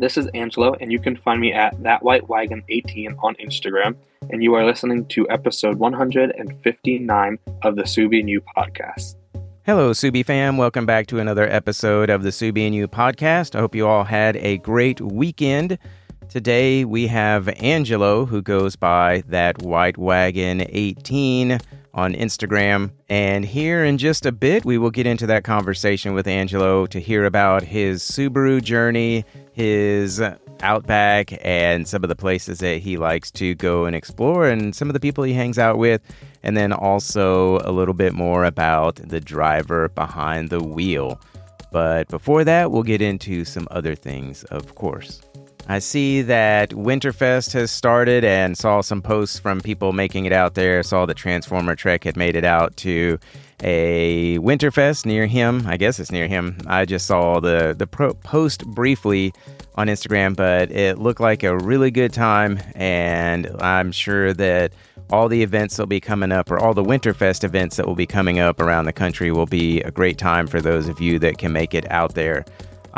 This is Angelo, and you can find me at That White Wagon 18 on Instagram. And you are listening to episode 159 of the Subie and You podcast. Hello, Subie fam. Welcome back to another episode of the Subie and You podcast. I hope you all had a great weekend. Today we have Angelo, who goes by That White Wagon 18 on Instagram. And here in just a bit, we will get into that conversation with Angelo to hear about his Subaru journey, his Outback, and some of the places that he likes to go and explore, and some of the people he hangs out with. And then also a little bit more about the driver behind the wheel. But before that, we'll get into some other things, of course. I see that Winterfest has started and saw some posts from people making it out there. Saw that Transformer Trek had made it out to a Winterfest near him. I guess it's near him. I just saw the the pro- post briefly on Instagram, but it looked like a really good time, and I'm sure that all the events that will be coming up, or all the Winterfest events that will be coming up around the country, will be a great time for those of you that can make it out there.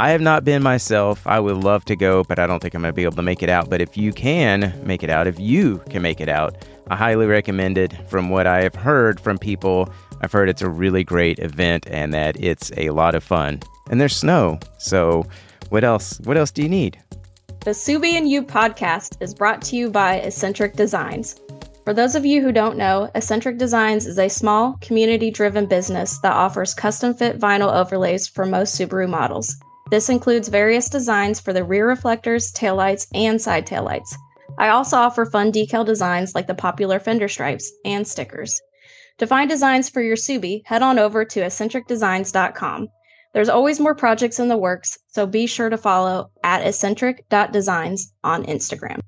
I have not been myself. I would love to go, but I don't think I'm going to be able to make it out. But if you can make it out, if you can make it out, I highly recommend it. From what I have heard from people, I've heard it's a really great event and that it's a lot of fun. And there's snow. So, what else? What else do you need? The Subie and You podcast is brought to you by Accentrek Designs. For those of you who don't know, Accentrek Designs is a small, community driven business that offers custom fit vinyl overlays for most Subaru models. This includes various designs for the rear reflectors, taillights, and side taillights. I also offer fun decal designs like the popular fender stripes and stickers. To find designs for your Subie, head on over to accentrekdesigns.com. There's always more projects in the works, so be sure to follow at accentrek.designs on Instagram.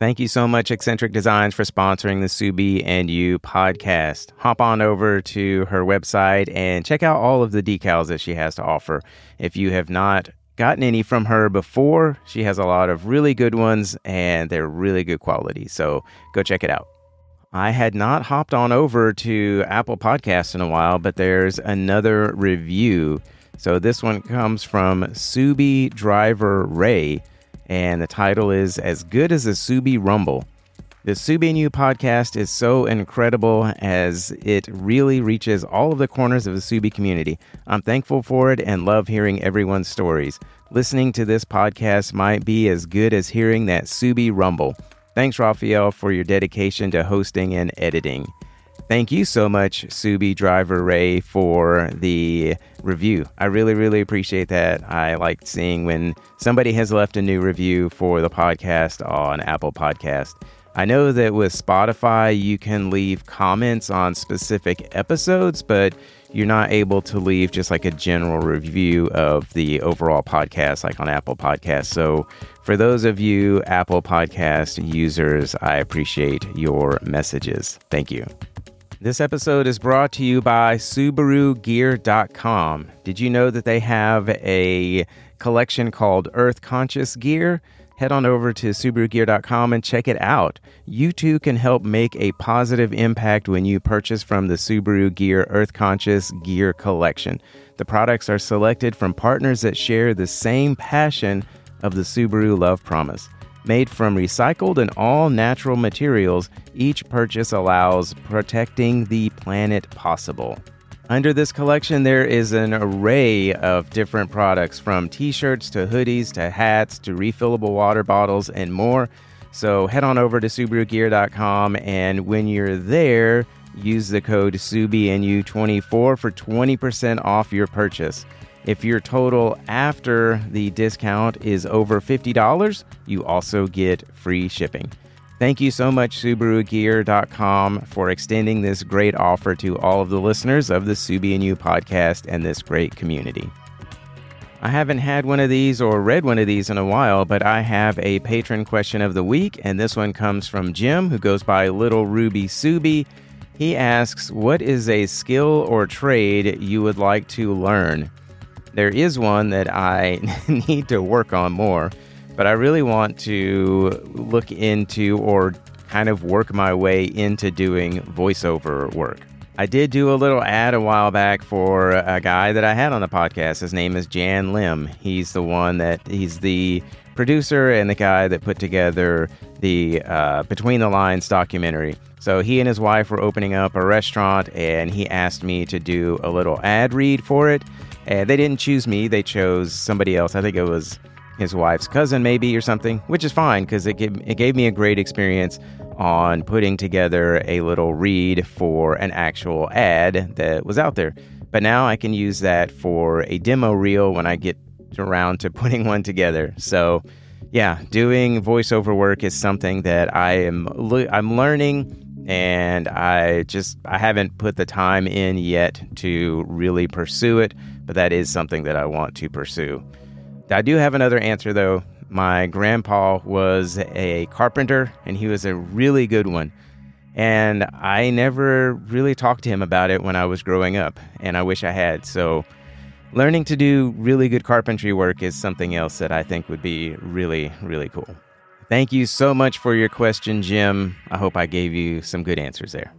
Thank you so much, Accentrek Designs, for sponsoring the Subie and You podcast. Hop on over to her website and check out all of the decals that she has to offer. If you have not gotten any from her before, she has a lot of really good ones and they're really good quality. So go check it out. I had not hopped on over to Apple Podcasts in a while, but there's another review. So this one comes from Subi Driver Ray and the title is As Good as a Subie Rumble. The Subie You podcast is so incredible as it really reaches all of the corners of the Subie community. I'm thankful for it and love hearing everyone's stories. Listening to this podcast might be as good as hearing that Subie Rumble. Thanks, Raphael, for your dedication to hosting and editing. Thank you so much, Subi Driver Ray, for the review. I really, really appreciate that. I like seeing when somebody has left a new review for the podcast on Apple Podcast. I know that with Spotify, you can leave comments on specific episodes, but you're not able to leave just like a general review of the overall podcast, like on Apple Podcasts. So, for those of you Apple Podcast users, I appreciate your messages. Thank you. This episode is brought to you by SubaruGear.com. Did you know that they have a collection called Earth Conscious Gear? Head on over to SubaruGear.com and check it out. You too can help make a positive impact when you purchase from the Subaru Gear Earth Conscious Gear collection. The products are selected from partners that share the same passion of the Subaru Love Promise. Made from recycled and all natural materials, each purchase allows protecting the planet possible. Under this collection, there is an array of different products from t shirts to hoodies to hats to refillable water bottles and more. So head on over to SubaruGear.com and when you're there, use the code SUBIEANDYOU24 for 20% off your purchase. If your total after the discount is over $50, you also get free shipping. Thank you so much, SubaruGear.com, for extending this great offer to all of the listeners of the Subie and You podcast and this great community. I haven't had one of these or read one of these in a while, but I have a patron question of the week, and this one comes from Jim, who goes by Little Ruby Subi. He asks, What is a skill or trade you would like to learn? There is one that I need to work on more, but I really want to look into or kind of work my way into doing voiceover work. I did do a little ad a while back for a guy that I had on the podcast. His name is Jan Lim. He's the one that he's the producer and the guy that put together the uh, Between the Lines documentary. So he and his wife were opening up a restaurant, and he asked me to do a little ad read for it. And they didn't choose me; they chose somebody else. I think it was his wife's cousin, maybe, or something, which is fine because it gave, it gave me a great experience on putting together a little read for an actual ad that was out there. But now I can use that for a demo reel when I get around to putting one together. So, yeah, doing voiceover work is something that I am I'm learning and I just I haven't put the time in yet to really pursue it, but that is something that I want to pursue. I do have another answer though. My grandpa was a carpenter and he was a really good one. And I never really talked to him about it when I was growing up, and I wish I had. So, learning to do really good carpentry work is something else that I think would be really, really cool. Thank you so much for your question, Jim. I hope I gave you some good answers there.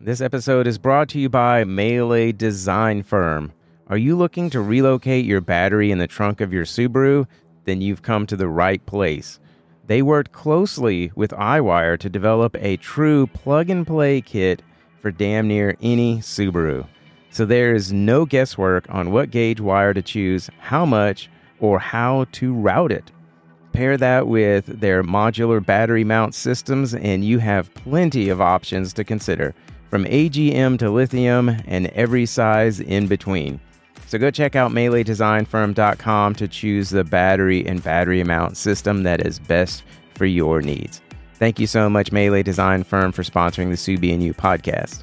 This episode is brought to you by Mele Design Firm. Are you looking to relocate your battery in the trunk of your Subaru? Then you've come to the right place. They worked closely with iWire to develop a true plug and play kit for damn near any Subaru. So there is no guesswork on what gauge wire to choose, how much, or how to route it. Pair that with their modular battery mount systems, and you have plenty of options to consider, from AGM to lithium and every size in between. So go check out meledesignfirm.com to choose the battery and battery mount system that is best for your needs. Thank you so much, Mele Design Firm, for sponsoring the Subie and You podcast.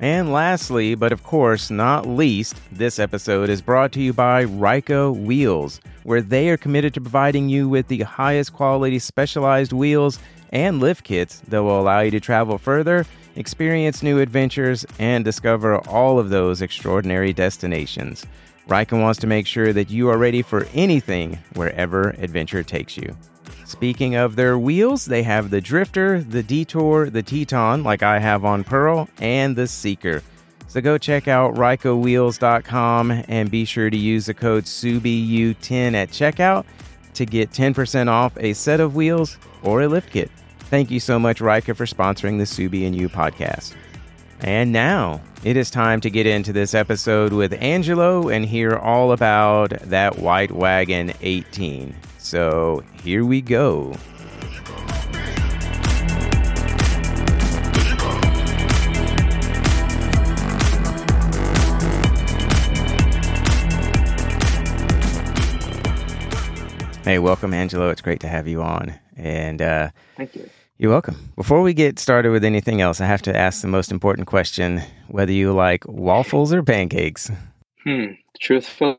And lastly, but of course not least, this episode is brought to you by Reika Wheels, where they are committed to providing you with the highest quality specialized wheels and lift kits that will allow you to travel further experience new adventures, and discover all of those extraordinary destinations. Reika wants to make sure that you are ready for anything wherever adventure takes you. Speaking of their wheels, they have the Drifter, the Detour, the Teton, like I have on Pearl, and the Seeker. So go check out ReikaWheels.com and be sure to use the code SUBIEYOU10 at checkout to get 10% off a set of wheels or a lift kit. Thank you so much, Reika, for sponsoring the Subie and You podcast. And now it is time to get into this episode with Angelo and hear all about that White Wagon 18. So here we go. Hey, welcome, Angelo. It's great to have you on. And uh, thank you. You're welcome. Before we get started with anything else, I have to ask the most important question whether you like waffles or pancakes. Hmm. Truthfully,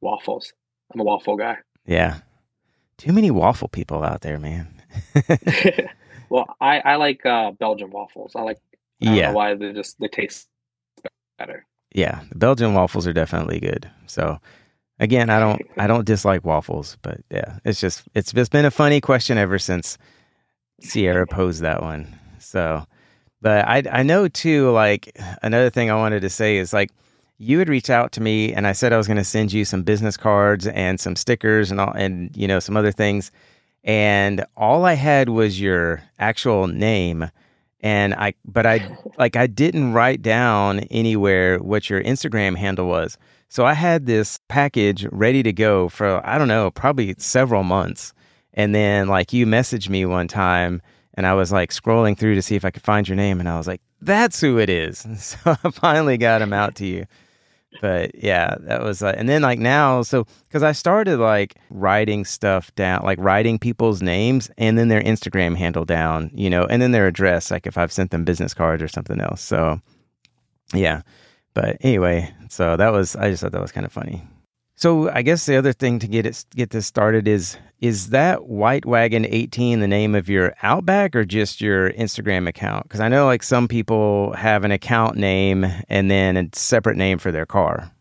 waffles. I'm a waffle guy. Yeah. Too many waffle people out there, man. well, I, I like uh, Belgian waffles. I like I yeah. why they just they taste better. Yeah, the Belgian waffles are definitely good. So again, I don't I don't dislike waffles, but yeah, it's just it's just been a funny question ever since Sierra posed that one. So, but I I know too. Like another thing I wanted to say is like you had reached out to me and I said I was going to send you some business cards and some stickers and all and you know some other things, and all I had was your actual name. And I, but I, like, I didn't write down anywhere what your Instagram handle was. So I had this package ready to go for, I don't know, probably several months. And then like you messaged me one time and I was like scrolling through to see if I could find your name and I was like, that's who it is. So I finally got him out to you. But yeah, that was like, and then like now, so because I started like writing stuff down, like writing people's names and then their Instagram handle down, you know, and then their address, like if I've sent them business cards or something else. So yeah. But anyway, so that was, I just thought that was kind of funny. So I guess the other thing to get it get this started is is that White Wagon 18 the name of your Outback or just your Instagram account? Because I know like some people have an account name and then a separate name for their car.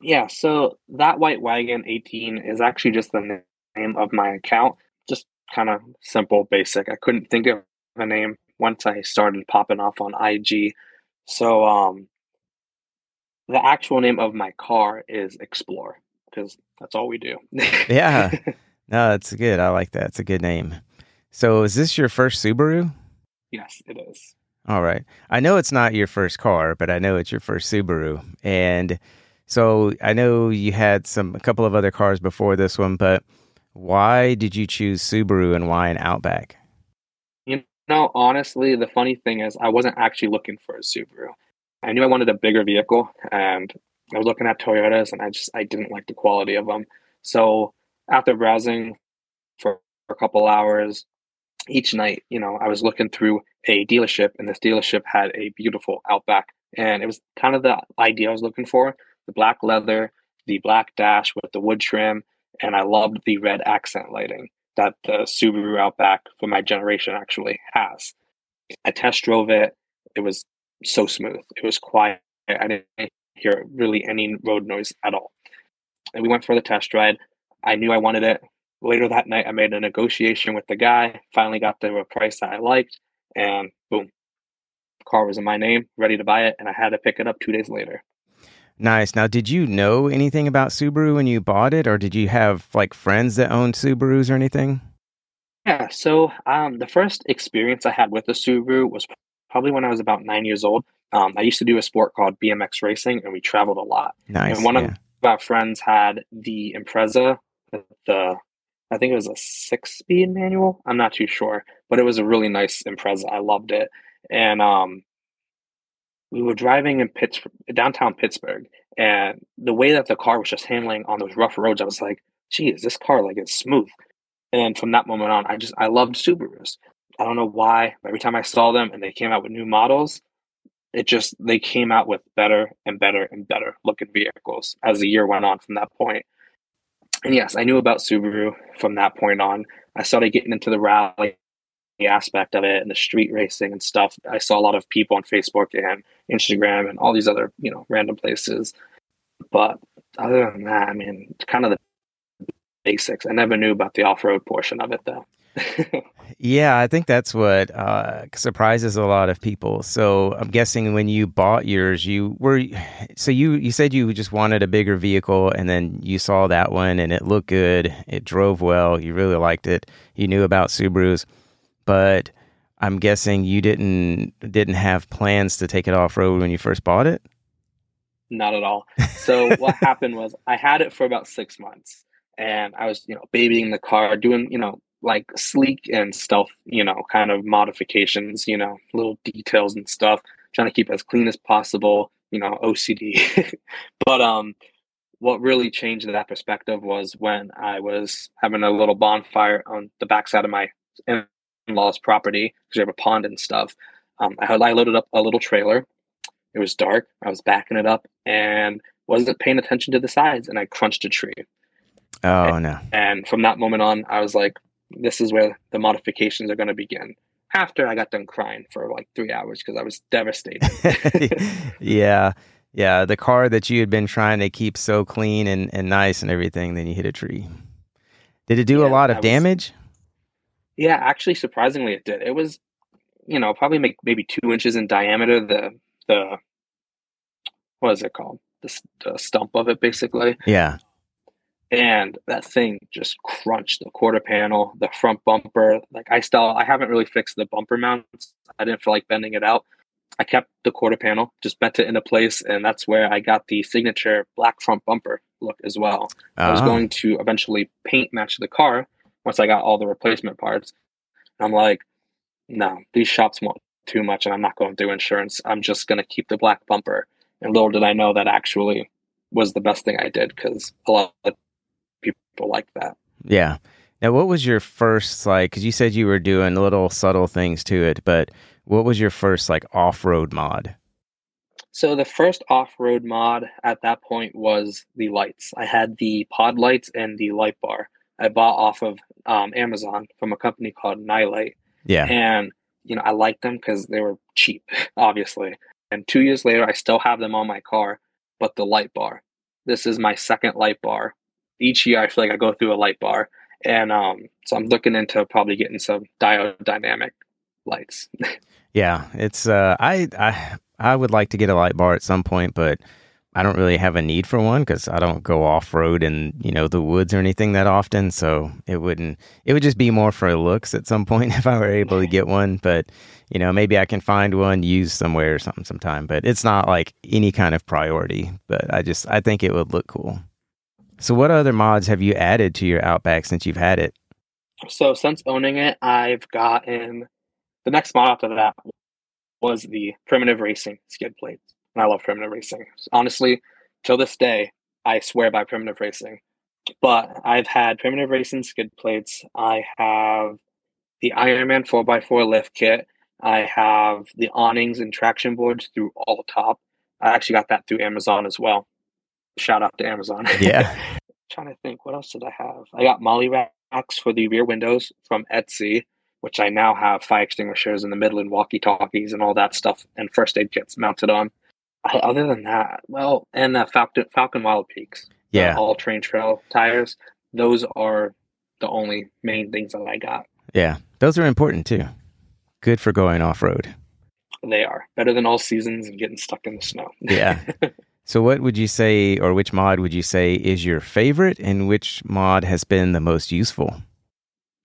Yeah, so that White Wagon 18 is actually just the name of my account. Just kind of simple, basic. I couldn't think of a name once I started popping off on IG. So um, the actual name of my car is Explore because that's all we do. yeah. No, that's good. I like that. It's a good name. So, is this your first Subaru? Yes, it is. All right. I know it's not your first car, but I know it's your first Subaru. And so I know you had some a couple of other cars before this one, but why did you choose Subaru and why an Outback? You know, honestly, the funny thing is I wasn't actually looking for a Subaru. I knew I wanted a bigger vehicle and I was looking at Toyotas and I just I didn't like the quality of them. So after browsing for a couple hours each night, you know, I was looking through a dealership and this dealership had a beautiful Outback and it was kind of the idea I was looking for, the black leather, the black dash with the wood trim, and I loved the red accent lighting that the Subaru Outback for my generation actually has. I test drove it. It was so smooth. It was quiet. I didn't hear really any road noise at all. And we went for the test ride. I knew I wanted it. Later that night, I made a negotiation with the guy, finally got to a price that I liked, and boom, car was in my name, ready to buy it, and I had to pick it up two days later. Nice. Now, did you know anything about Subaru when you bought it, or did you have like friends that owned Subarus or anything? Yeah. So, um, the first experience I had with the Subaru was probably when I was about nine years old. Um, I used to do a sport called BMX racing, and we traveled a lot. Nice. And one yeah. of our friends had the Impreza, the I think it was a six-speed manual. I'm not too sure, but it was a really nice Impreza. I loved it, and um, we were driving in Pittsburgh, downtown Pittsburgh, and the way that the car was just handling on those rough roads, I was like, "Geez, this car like is smooth." And from that moment on, I just I loved Subarus. I don't know why. Every time I saw them and they came out with new models, it just they came out with better and better and better looking vehicles as the year went on from that point. And yes, I knew about Subaru from that point on. I started getting into the rally aspect of it and the street racing and stuff. I saw a lot of people on Facebook and Instagram and all these other, you know, random places. But other than that, I mean, it's kind of the basics. I never knew about the off road portion of it though. Yeah, I think that's what uh, surprises a lot of people. So I'm guessing when you bought yours, you were so you you said you just wanted a bigger vehicle, and then you saw that one, and it looked good, it drove well, you really liked it, you knew about Subarus, but I'm guessing you didn't didn't have plans to take it off road when you first bought it. Not at all. So what happened was I had it for about six months, and I was you know babying the car, doing you know like sleek and stealth, you know, kind of modifications, you know, little details and stuff, trying to keep as clean as possible, you know, OCD. but um what really changed that perspective was when I was having a little bonfire on the backside of my in-laws property because we have a pond and stuff. Um, I, had, I loaded up a little trailer. It was dark. I was backing it up and wasn't paying attention to the sides, and I crunched a tree. Oh and, no! And from that moment on, I was like, this is where the modifications are going to begin after I got done crying for like three hours because I was devastated. yeah. Yeah. The car that you had been trying to keep so clean and, and nice and everything, then you hit a tree. Did it do Yeah, a lot of was- damage? yeah, actually, surprisingly, it did. It was, you know, probably make maybe two inches in diameter. The the what is it called? The, the stump of it, basically. Yeah. And that thing just crunched the quarter panel, the front bumper. Like I still, I haven't really fixed the bumper mounts. I didn't feel like bending it out. I kept the quarter panel, just bent it into place, and that's where I got the signature black front bumper look as well. I was Ah. going to eventually paint match the car once I got all the replacement parts. And I'm like, no, these shops want too much, and I'm not going through insurance. I'm just going to keep the black bumper. And little did I know that actually was the best thing I did because a lot of people like that. Yeah. Now, what was your first like? Because you said you were doing little subtle things to it, but what was your first like off-road mod? So the first off-road mod at that point was the lights. I had the pod lights and the light bar. I bought off of um, Amazon from a company called Nilight, Yeah. and you know I liked them because they were cheap, obviously. And two years later, I still have them on my car, but the light bar. This is my second light bar. Each year, I feel like I go through a light bar, and um, so I'm looking into probably getting some diode dynamic lights. Yeah, it's uh, I I I would like to get a light bar at some point, but I don't really have a need for one because I don't go off road in you know the woods or anything that often. So it wouldn't. It would just be more for looks at some point if I were able to get one. But you know, maybe I can find one used somewhere or something sometime. But it's not like any kind of priority. But I just I think it would look cool. So what other mods have you added to your Outback since you've had it? So since owning it, I've gotten the next mod after that was the primitive racing skid plates. And I love primitive racing. Honestly, till this day, I swear by primitive racing. But I've had primitive racing skid plates. I have the Ironman 4x4 lift kit. I have the awnings and traction boards through all top. I actually got that through Amazon as well. Shout out to Amazon. Yeah. trying to think, what else did I have? I got MOLLE racks for the rear windows from Etsy which I now have fire extinguishers in the middle and walkie talkies and all that stuff and first aid kits mounted on. I, other than that, well, and the Falcon Falken Wild Peaks, yeah, all train trail tires. Those are the only main things that I got. Yeah, those are important too. Good for going off road. They are better than all seasons and getting stuck in the snow. yeah. So, what would you say, or which mod would you say is your favorite, and which mod has been the most useful?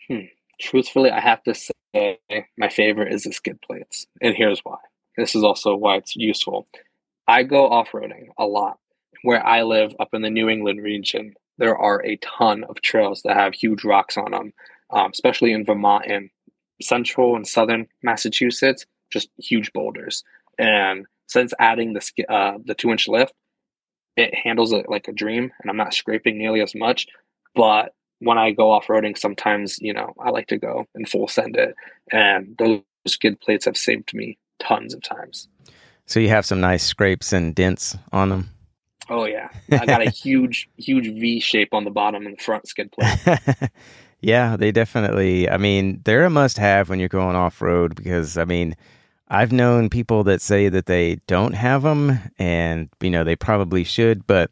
Hmm truthfully, I have to say my favorite is the skid plates. And here's why. This is also why it's useful. I go off roading a lot. Where I live up in the New England region, there are a ton of trails that have huge rocks on them, um, especially in Vermont and central and southern Massachusetts, just huge boulders. And since adding the uh, the two inch lift, it handles it like a dream, and I'm not scraping nearly as much. But when I go off roading, sometimes, you know, I like to go and full send it. And those skid plates have saved me tons of times. So you have some nice scrapes and dents on them? Oh, yeah. I got a huge, huge V shape on the bottom and the front skid plate. yeah, they definitely, I mean, they're a must have when you're going off road because, I mean, I've known people that say that they don't have them and, you know, they probably should, but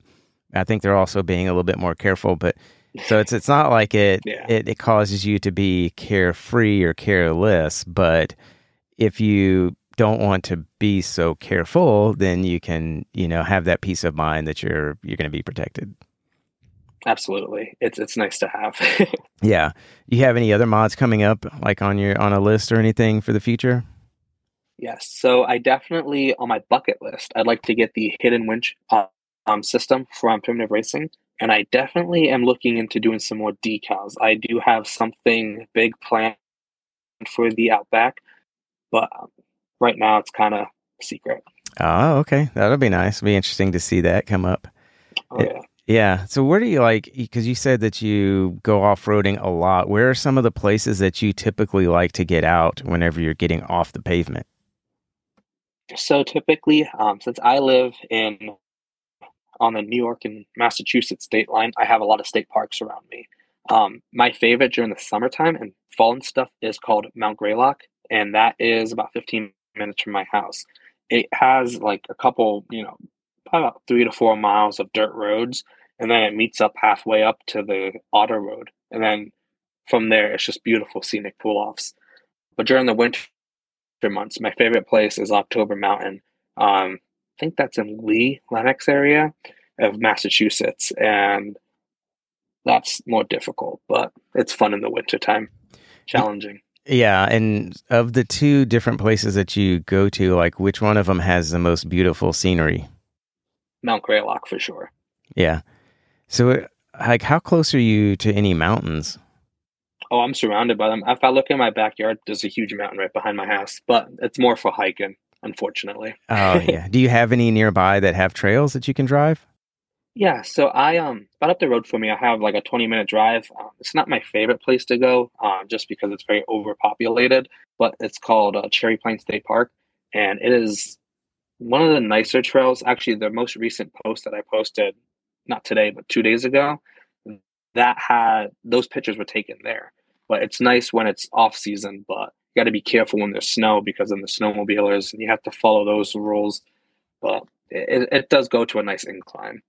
I think they're also being a little bit more careful. But so it's it's not like it, yeah. it it causes you to be carefree or careless, but if you don't want to be so careful, then you can, you know, have that peace of mind that you're you're going to be protected. Absolutely. It's it's nice to have. yeah. You have any other mods coming up like on your on a list or anything for the future? Yes. So I definitely on my bucket list, I'd like to get the hidden winch uh, um, system from Primitive Racing and I definitely am looking into doing some more decals. I do have something big planned for the Outback, but um, right now it's kind of secret. Oh, okay. That'll be nice. It'll be interesting to see that come up. Oh, yeah. Yeah. So, where do you like? Because you said that you go off roading a lot. Where are some of the places that you typically like to get out whenever you're getting off the pavement? So, typically, um, since I live in on the New York and Massachusetts state line, I have a lot of state parks around me. Um, my favorite during the summertime and fall and stuff is called Mount Greylock, and that is about 15 minutes from my house. It has like a couple, you know, about three to four miles of dirt roads, and then it meets up halfway up to the auto road. And then from there, it's just beautiful scenic pull offs. But during the winter months, my favorite place is October Mountain. Um, I think that's in Lee, Lenox area of Massachusetts. And that's more difficult, but it's fun in the wintertime, challenging. Yeah. And of the two different places that you go to, like which one of them has the most beautiful scenery? Mount Greylock for sure. Yeah. So, like, how close are you to any mountains? Oh, I'm surrounded by them. If I look in my backyard, there's a huge mountain right behind my house, but it's more for hiking unfortunately. oh yeah. Do you have any nearby that have trails that you can drive? Yeah, so I um about up the road for me, I have like a twenty minute drive. Um, it's not my favorite place to go, uh, just because it's very overpopulated. But it's called uh, Cherry Plain State Park, and it is one of the nicer trails. Actually, the most recent post that I posted, not today but two days ago, that had those pictures were taken there. But it's nice when it's off season, but you got to be careful when there's snow because then the snowmobilers and you have to follow those rules. But it, it does go to a nice incline.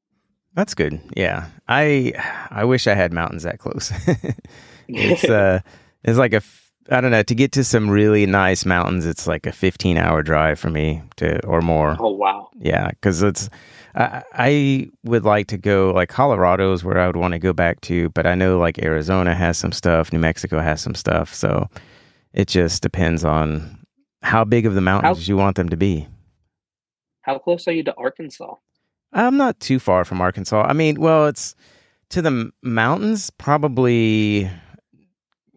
That's good. Yeah, I I wish I had mountains that close. it's uh it's like a I don't know to get to some really nice mountains. It's like a 15 hour drive for me to or more. Oh wow! Yeah, because it's I, I would like to go like Colorado is where I would want to go back to, but I know like Arizona has some stuff, New Mexico has some stuff, so it just depends on how big of the mountains how, you want them to be. How close are you to Arkansas? I'm not too far from Arkansas. I mean, well, it's to the mountains, probably.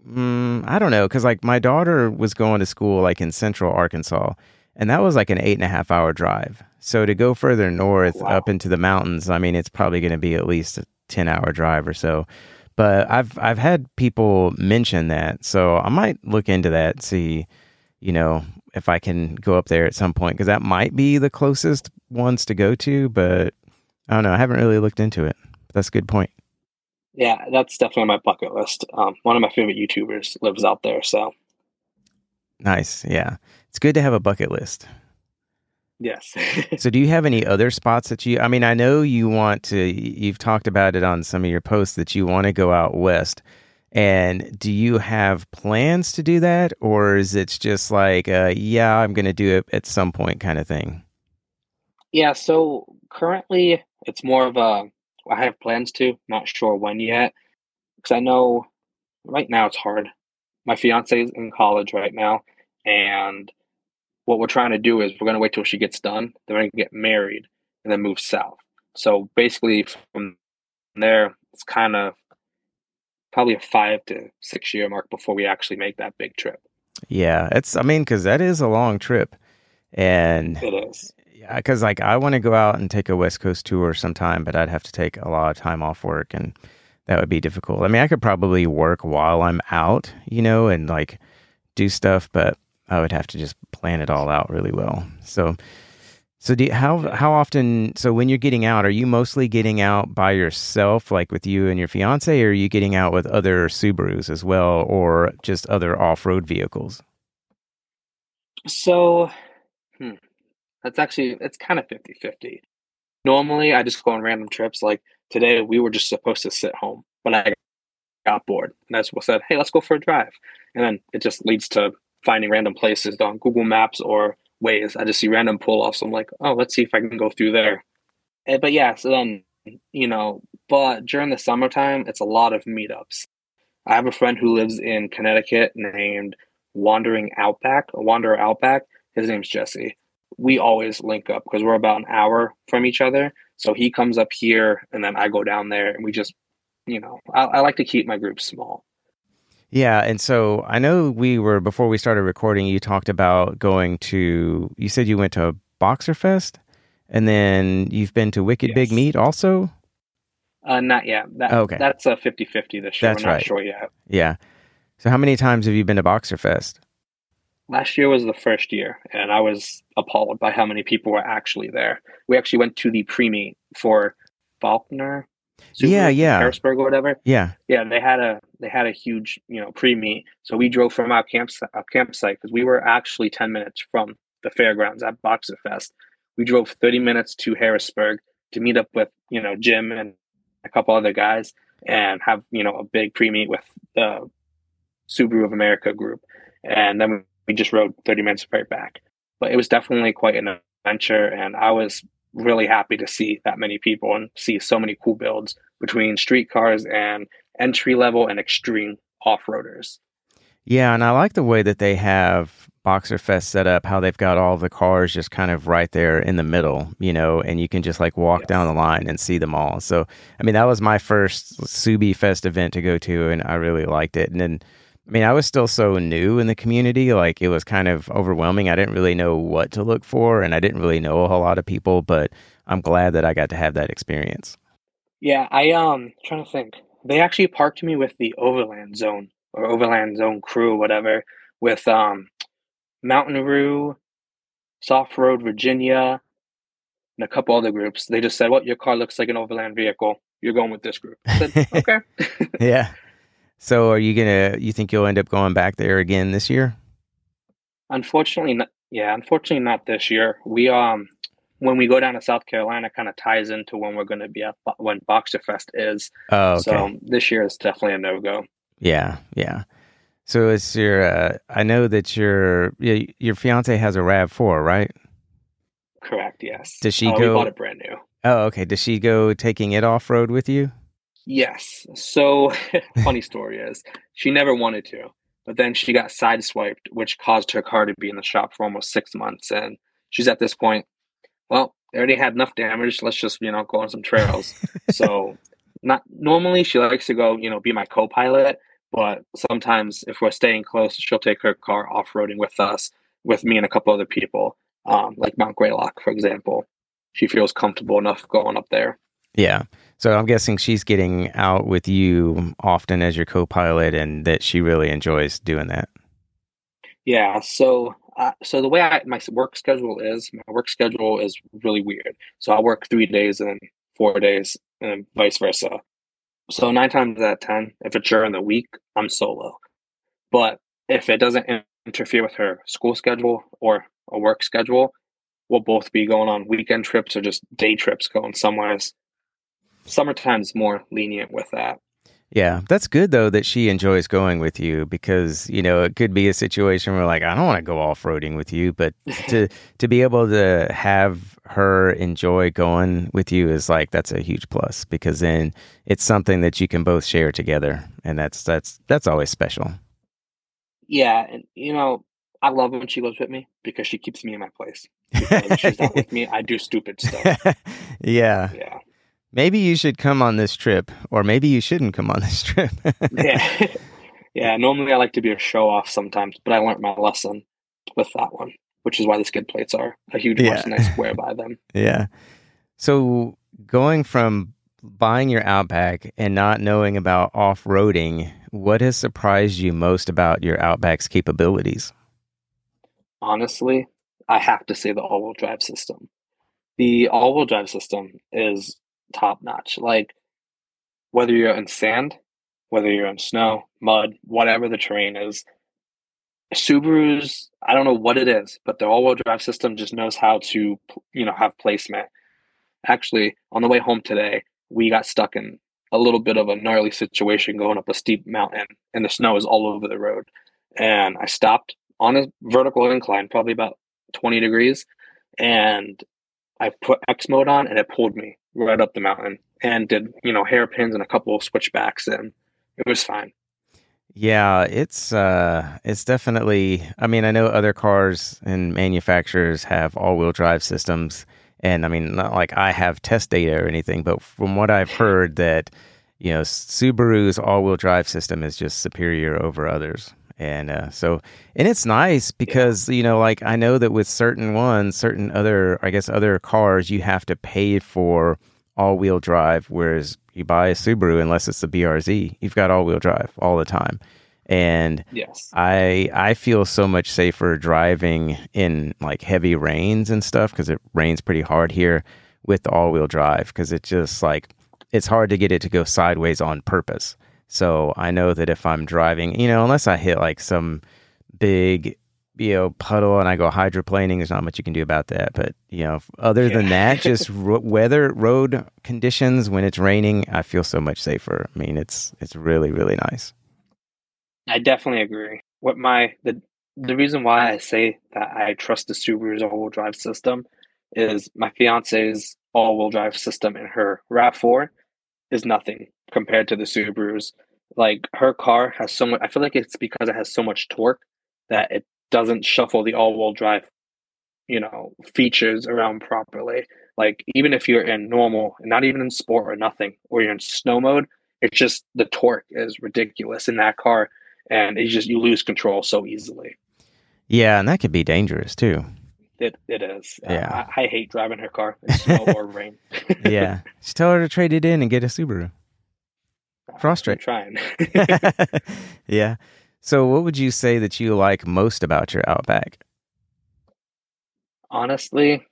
Mm, I don't know, because like my daughter was going to school like in central Arkansas, and that was like an eight and a half hour drive. So to go further north wow. up into the mountains, I mean, it's probably going to be at least a ten hour drive or so. But I've I've had people mention that, so I might look into that, see, you know, if I can go up there at some point, because that might be the closest ones to go to. But I don't know, I haven't really looked into it. That's a good point. Yeah, that's definitely on my bucket list. Um, one of my favorite YouTubers lives out there, so nice. Yeah, it's good to have a bucket list. Yes. so, do you have any other spots that you? I mean, I know you want to. You've talked about it on some of your posts that you want to go out west. And do you have plans to do that, or is it just like, uh, yeah, I'm going to do it at some point kind of thing? Yeah. So currently, it's more of a I have plans to, not sure when yet, because I know right now it's hard. My fiance is in college right now, and what we're trying to do is we're going to wait till she gets done. Then we're going to get married and then move south. So basically, from there, it's kind of probably a five to six year mark before we actually make that big trip. Yeah, it's. I mean, because that is a long trip, and it is because like I want to go out and take a West Coast tour sometime, but I'd have to take a lot of time off work, and that would be difficult. I mean, I could probably work while I'm out, you know, and like do stuff, but I would have to just plan it all out really well. So, so do you, how how often? So when you're getting out, are you mostly getting out by yourself, like with you and your fiance, or are you getting out with other Subarus as well, or just other off road vehicles? So, that's actually it's kind of 50-50. Normally, I just go on random trips. Like today, we were just supposed to sit home, but I got bored, and I just said, "Hey, let's go for a drive." And then it just leads to finding random places on Google Maps or Waze. I just see random pull offs. I'm like, "Oh, let's see if I can go through there." And, eh, but yeah, so then you know, but during the summertime, it's a lot of meetups. I have a friend who lives in Connecticut named Wandering Outback, Wanderer Outback. His name's Jesse we always link up because we're about an hour from each other. So he comes up here and then I go down there and we just, you know, I, I like to keep my group small. Yeah. And so I know we were, before we started recording, you talked about going to, you said you went to Boxer Fest and then you've been to Wicked yes. Big Meet also? Uh, not yet. That, okay. That's a 50 50 this year. That's We're not right. sure yet. Yeah. So how many times have you been to Boxer Fest? Last year was the first year, and I was appalled by how many people were actually there. We actually went to the pre meet for Faulkner. Super, yeah, yeah, Harrisburg or whatever. Yeah, yeah. They had a they had a huge you know pre meet, so we drove from our camp our campsite because we were actually ten minutes from the fairgrounds at Boxer Fest. We drove thirty minutes to Harrisburg to meet up with you know Jim and a couple other guys and have you know a big pre meet with the Subaru of America group, and then we just rode 30 minutes right back. But it was definitely quite an adventure, and I was really happy to see that many people and see so many cool builds between street cars and entry level and extreme off roaders. Yeah, and I like the way that they have Boxer Fest set up, how they've got all the cars just kind of right there in the middle, you know, and you can just like walk yes. down the line and see them all. So, I mean, that was my first Subie Fest event to go to, and I really liked it. And then I mean, I was still so new in the community. Like it was kind of overwhelming. I didn't really know what to look for and I didn't really know a whole lot of people, but I'm glad that I got to have that experience. Yeah, I um trying to think. They actually parked me with the Overland Zone or Overland Zone crew, whatever, with um Mountain Roo, Soft Road Virginia, and a couple other groups. They just said, "Well, your car looks like an overland vehicle. You're going with this group." I said, "Okay." yeah. So are you gonna? You think you'll end up going back there again this year? Unfortunately, not, yeah. Unfortunately, not this year. We um, when we go down to South Carolina, kind of ties into when we're going to be at when Boxer Fest is. Oh, okay. So this year is definitely a no go. Yeah, yeah. So it's your. Uh, I know that your your fiance has a Rav Four, right? Correct. Yes. Does she uh, go? We bought it brand new. Oh, okay. Does she go taking it off road with you? Yes. So, funny story is she never wanted to, but then she got sideswiped, which caused her car to be in the shop for almost six months. And she's at this point, well, they already had enough damage. Let's just, you know, go on some trails. so, not normally she likes to go, you know, be my co pilot, but sometimes if we're staying close, she'll take her car off roading with us, with me and a couple other people, um, like Mount Greylock, for example. She feels comfortable enough going up there. Yeah. So I'm guessing she's getting out with you often as your co-pilot, and that she really enjoys doing that. Yeah. So, uh, so the way I, my work schedule is, my work schedule is really weird. So I work three days and four days, and vice versa. So nine times out of ten, if it's during the week, I'm solo. But if it doesn't interfere with her school schedule or a work schedule, we'll both be going on weekend trips or just day trips going somewhere summertime's more lenient with that. Yeah, that's good though that she enjoys going with you because you know it could be a situation where like I don't want to go off roading with you, but to to be able to have her enjoy going with you is like that's a huge plus because then it's something that you can both share together, and that's that's that's always special. Yeah, and you know I love when she goes with me because she keeps me in my place. She's not with me, I do stupid stuff. yeah, yeah. Maybe you should come on this trip, or maybe you shouldn't come on this trip. yeah. Yeah. Normally I like to be a show off sometimes, but I learned my lesson with that one, which is why the skid plates are a huge yeah. lesson I swear by them. Yeah. So going from buying your Outback and not knowing about off roading, what has surprised you most about your Outback's capabilities? Honestly, I have to say the all wheel drive system. The all wheel drive system is top notch. Like whether you're in sand, whether you're in snow, mud, whatever the terrain is, Subaru's, I don't know what it is, but the all-wheel drive system just knows how to, you know, have placement. Actually, on the way home today, we got stuck in a little bit of a gnarly situation going up a steep mountain, and the snow is all over the road. And I stopped on a vertical incline, probably about 20 degrees, and I put X mode on, and it pulled me right up the mountain and did you know hairpins and a couple of switchbacks and it was fine. Yeah it's uh it's definitely i mean i know other cars and manufacturers have all-wheel drive systems and i mean not like i have test data or anything but from what i've heard that you know subaru's all-wheel drive system is just superior over others and uh, so and it's nice because yeah. you know like i know that with certain ones certain other i guess other cars you have to pay for all-wheel drive whereas you buy a subaru unless it's the brz you've got all-wheel drive all the time. And yes. I i feel so much safer driving in like heavy rains and stuff because it rains pretty hard here with the all-wheel drive because it just like it's hard to get it to go sideways on purpose so I know that if I'm driving, you know, unless I hit like some big, you know, puddle and I go hydroplaning, there's not much you can do about that. But, you know, other yeah. than that, just ro- weather, road conditions when it's raining, I feel so much safer. I mean, it's it's really really nice. I definitely agree. What my the the reason why I say that I trust the Subaru's all-wheel drive system is my fiance's all-wheel drive system in her RAV4 is nothing compared to the Subarus. Like her car has so much. I feel like it's because it has so much torque that it doesn't shuffle the all-wheel drive, you know, features around properly. Like even if you're in normal, not even in sport or nothing, or you're in snow mode, it's just the torque is ridiculous in that car, and it's just you lose control so easily. Yeah, and that could be dangerous too. It it is. Uh, yeah, uh, I, I, hate driving her car in snow or rain. yeah, just tell her to trade it in and get a Subaru. Frustrating. trying. yeah. So, what would you say that you like most about your Outback? Honestly,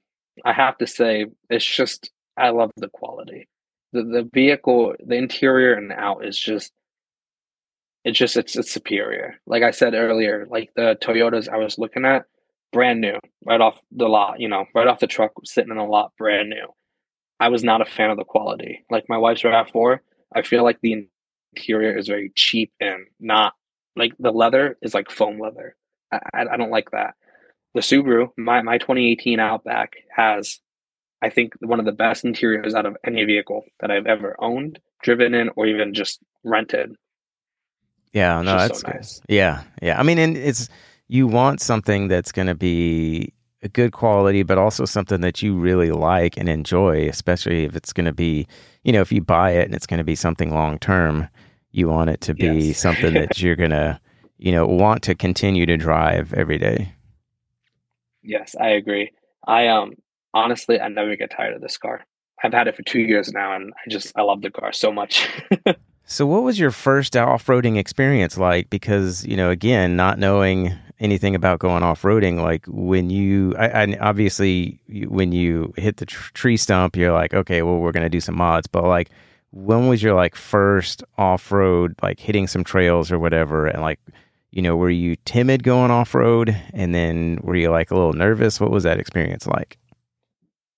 I have to say it's just I love the quality. The the vehicle, the interior and out is just it's just it's it's superior. Like I said earlier, like the Toyotas I was looking at, brand new, right off the lot, you know, right off the truck, sitting in a lot, brand new. I was not a fan of the quality. Like my wife's RAV4, I feel like the interior is very cheap and not like the leather is like foam leather. I, I don't like that. The Subaru, my my 2018 Outback has, I think, one of the best interiors out of any vehicle that I've ever owned, driven in, or even just rented. Yeah, no, that's so nice. Yeah, yeah. I mean, and it's you want something that's going to be a good quality, but also something that you really like and enjoy, especially if it's going to be, you know, if you buy it and it's going to be something long term, you want it to be yes. something that you're going to, you know, want to continue to drive every day. Yes, I agree. I um honestly, I never get tired of this car. I've had it for two years now, and I just I love the car so much. so, what was your first off-roading experience like? Because you know, again, not knowing anything about going off-roading, like when you, I, obviously when you hit the tr- tree stump, you're like, okay, well, we're gonna do some mods, but like when was your like first off road, like hitting some trails or whatever? And like, you know, were you timid going off road? And then were you like a little nervous? What was that experience like?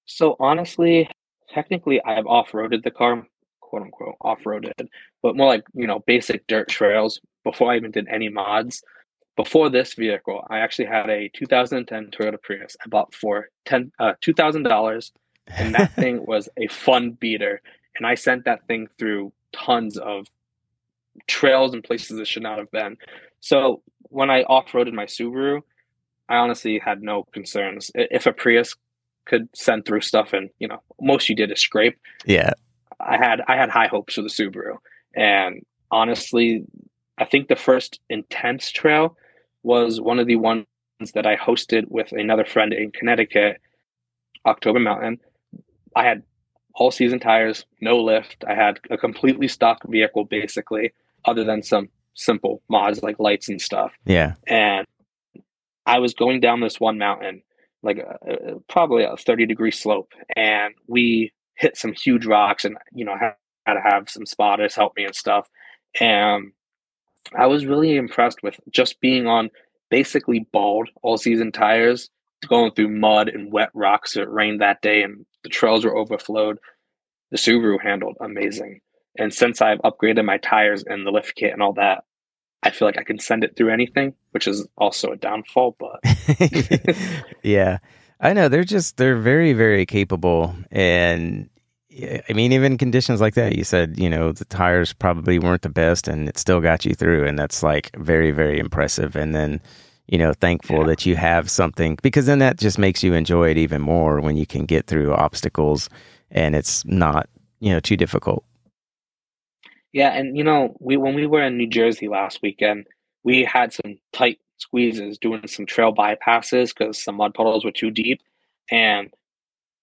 So honestly, technically I've off roaded the car, quote unquote, off roaded, but more like, you know, basic dirt trails before I even did any mods. Before this vehicle, I actually had a 2010 Toyota Prius I bought for 10 uh, $2,000 and that thing was a fun beater and I sent that thing through tons of trails and places it should not have been. So when I off-roaded my Subaru, I honestly had no concerns. If a Prius could send through stuff and you know most you did is scrape, yeah, I had I had high hopes for the Subaru. And honestly, I think the first intense trail was one of the ones that I hosted with another friend in Connecticut, October Mountain. I had all season tires, no lift. I had a completely stock vehicle basically, other than some simple mods like lights and stuff. Yeah. And I was going down this one mountain, like a, uh, a, uh, probably a 30 degree slope, and we hit some huge rocks and, you know, had, to have some spotters help me and stuff. And I was really impressed with just being on basically bald all season tires, going through mud and wet rocks. It rained that day and the trails were overflowed. The Subaru handled amazing. And since I've upgraded my tires and the lift kit and all that, I feel like I can send it through anything, which is also a downfall, but yeah. I know they're just they're very very capable and I mean even conditions like that you said, you know, the tires probably weren't the best and it still got you through and that's like very very impressive and then you know, thankful yeah. that you have something because then that just makes you enjoy it even more when you can get through obstacles and it's not, you know, too difficult. Yeah, and you know, we when we were in New Jersey last weekend, we had some tight squeezes doing some trail bypasses because some mud puddles were too deep, and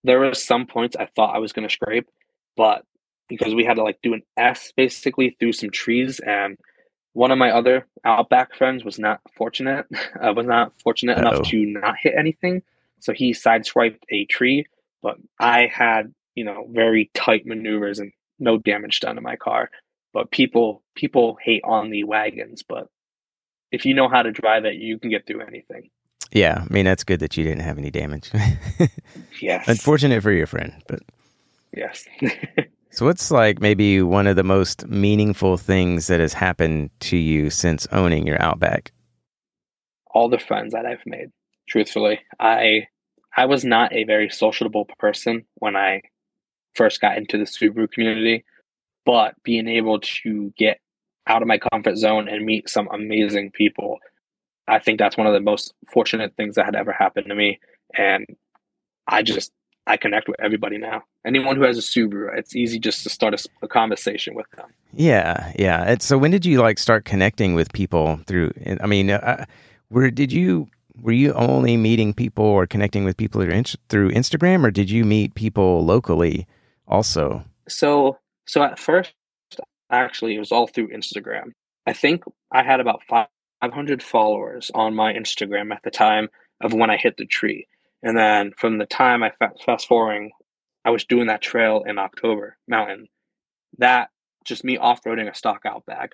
there were some points I thought I was going to scrape, but because we had to like do an S basically through some trees and one of my other Outback friends was not fortunate. Uh, was not fortunate Uh-oh. enough to not hit anything, so he sideswiped a tree. But I had, you know, very tight maneuvers and no damage done to my car. But people people hate on the wagons, but if you know how to drive it, you can get through anything. Yeah, I mean that's good that you didn't have any damage. yes. Unfortunate for your friend, but yes. So, what's like maybe one of the most meaningful things that has happened to you since owning your Outback? All the friends that I've made. Truthfully, I I was not a very sociable person when I first got into the Subaru community, but being able to get out of my comfort zone and meet some amazing people, I think that's one of the most fortunate things that had ever happened to me. And I just I connect with everybody now. Anyone who has a Subaru, it's easy just to start a, a conversation with them. Yeah, yeah. And so when did you like start connecting with people through? I mean, uh, where did you were you only meeting people or connecting with people through Instagram, or did you meet people locally also? So, so at first, actually, it was all through Instagram. I think I had about 500 followers on my Instagram at the time of when I hit the tree. And then from the time I fast forwarding, I was doing that trail in October Mountain. That just me off roading a stock Outback.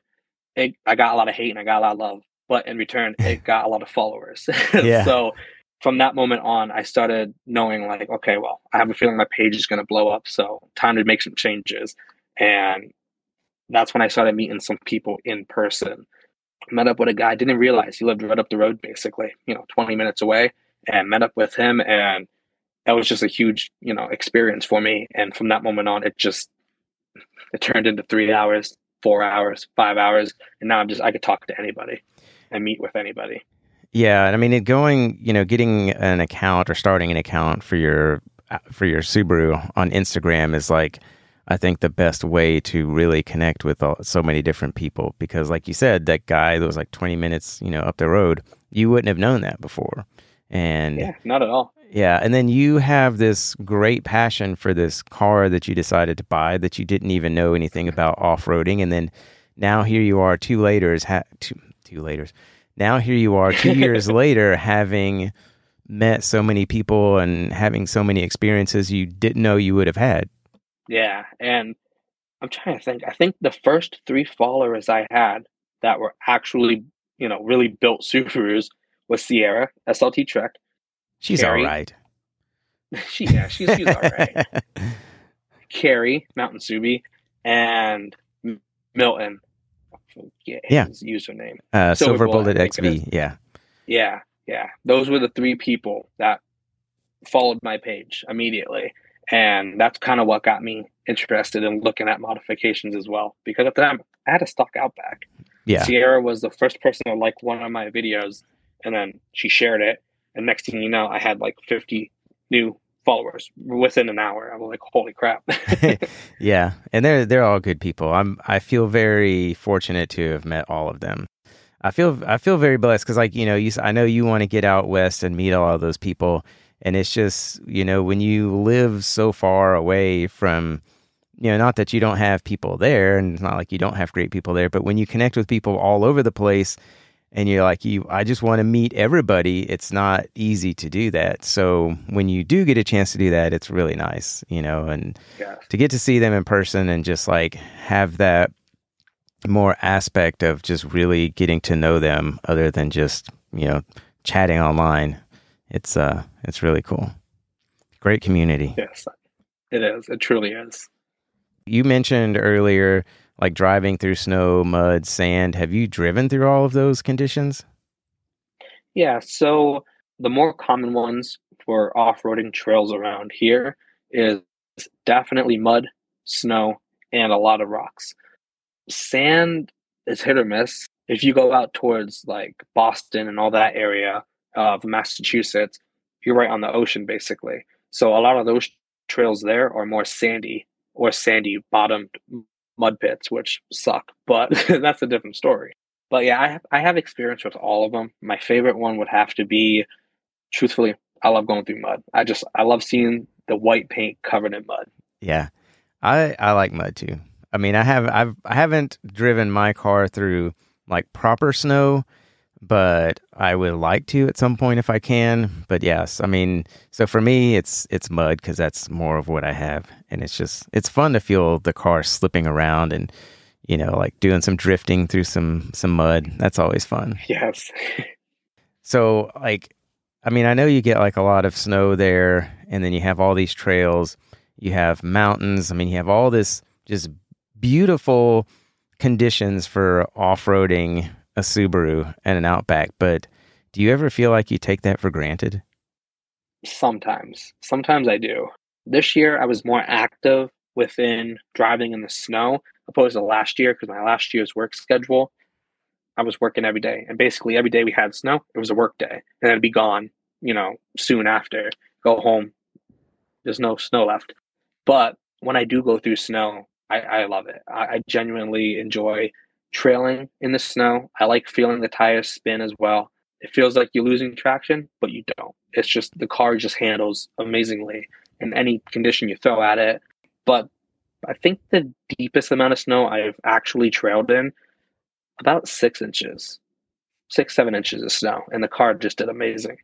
It, I got a lot of hate and I got a lot of love, but in return, it got a lot of followers. yeah. so from that moment on, I started knowing like, okay, well, I have a feeling my page is going to blow up. So time to make some changes. And that's when I started meeting some people in person. met up with a guy. Didn't realize he lived right up the road, basically, you know, 20 minutes away, and met up with him. And that was just a huge, you know, experience for me. And from that moment on, it just it turned into three hours, four hours, five hours, and now I'm just I could talk to anybody and meet with anybody. Yeah, I mean, going, you know, getting an account or starting an account for your uh, for your Subaru on Instagram is like I think the best way to really connect with all, so many different people because, like you said, that guy that was like 20 minutes, you know, up the road, you wouldn't have known that before. And yeah, not at all. Yeah, and then you have this great passion for this car that you decided to buy that you didn't even know anything about off roading, and then now here you are two later's ha- two two later's. Now here you are two years later having met so many people and having so many experiences you didn't know you would have had. Yeah, and I'm trying to think. I think the first three followers I had that were actually, you know, really built Subarus was Sierra SLT Trek. She's Carrie. all right. she yeah, she's she's all right. Carrie Mountain Subi and Milton. yeah. his username. Uh, Silver, Silver Bullet, Bullet XV. Yeah. Yeah, yeah. Those were the three people that followed my page immediately. And that's kind of what got me interested in looking at modifications as well. Because at the time, I had a stock Outback. Yeah. Sierra was the first person to like one of my videos, and then she shared it. And next thing you know, I had like 50 new followers within an hour. I was like, holy crap. yeah. And they're they're all good people. I'm I feel very fortunate to have met all of them. I feel I feel very blessed because like, you know, you I know you want to get out west and meet all of those people and it's just, you know, when you live so far away from, you know, not that you don't have people there and it's not like you don't have great people there, but when you connect with people all over the place and you're like, you, I just want to meet everybody, it's not easy to do that. So when you do get a chance to do that, it's really nice, you know, and yeah. to get to see them in person and just like have that more aspect of just really getting to know them other than just, you know, chatting online it's uh it's really cool. Great community. Yes, it is. It truly is. You mentioned earlier like driving through snow, mud, sand. Have you driven through all of those conditions? Yeah, so the more common ones for off-roading trails around here is definitely mud, snow, and a lot of rocks. Sand is hit or miss. If you go out towards like Boston and all that area, of Massachusetts, you're right on the ocean basically. So a lot of those trails there are more sandy or sandy bottomed mud pits, which suck, but that's a different story. But yeah, I have, I have experience with all of them. My favorite one would have to be, truthfully, I love going through mud. I just I love seeing the white paint covered in mud. Yeah, I I like mud too. I mean, I have I've I haven't driven my car through like proper snow, but I would like to at some point if I can. But yes, I mean, so for me, it's it's mud because that's more of what I have, and it's just it's fun to feel the car slipping around and you know like doing some drifting through some some mud. That's always fun. Yes. so like, I mean, I know you get like a lot of snow there, and then you have all these trails. You have mountains. I mean, you have all this just beautiful conditions for off roading a Subaru and an Outback, but do you ever feel like you take that for granted? Sometimes. Sometimes I do. This year I was more active within driving in the snow opposed to last year because my last year's work schedule I was working every day. And basically every day we had snow, it was a work day. And it'd be gone, you know, soon after. Go home. There's no snow left. But when I do go through snow, I, I love it. I, I genuinely enjoy trailing in the snow. I like feeling the tires spin as well. It feels like you're losing traction, but you don't. It's just the car just handles amazingly in any condition you throw at it. But I think the deepest amount of snow I've actually trailed in about six inches, six, seven inches of snow, and the car just did amazing.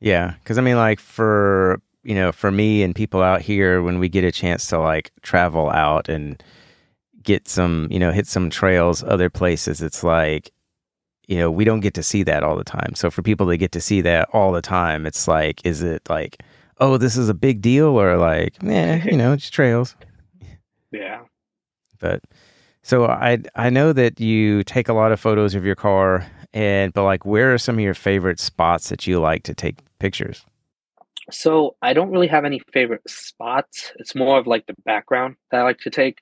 Yeah. Cause I mean, like for, you know, for me and people out here, when we get a chance to like travel out and, get some, you know, hit some trails other places, it's like, you know, we don't get to see that all the time. So for people that get to see that all the time, it's like, is it like, oh, this is a big deal or like, eh, you know, it's trails. Yeah. But So I I know that you take a lot of photos of your car, and but like, where are some of your favorite spots that you like to take pictures? So I don't really have any favorite spots. It's more of like the background that I like to take.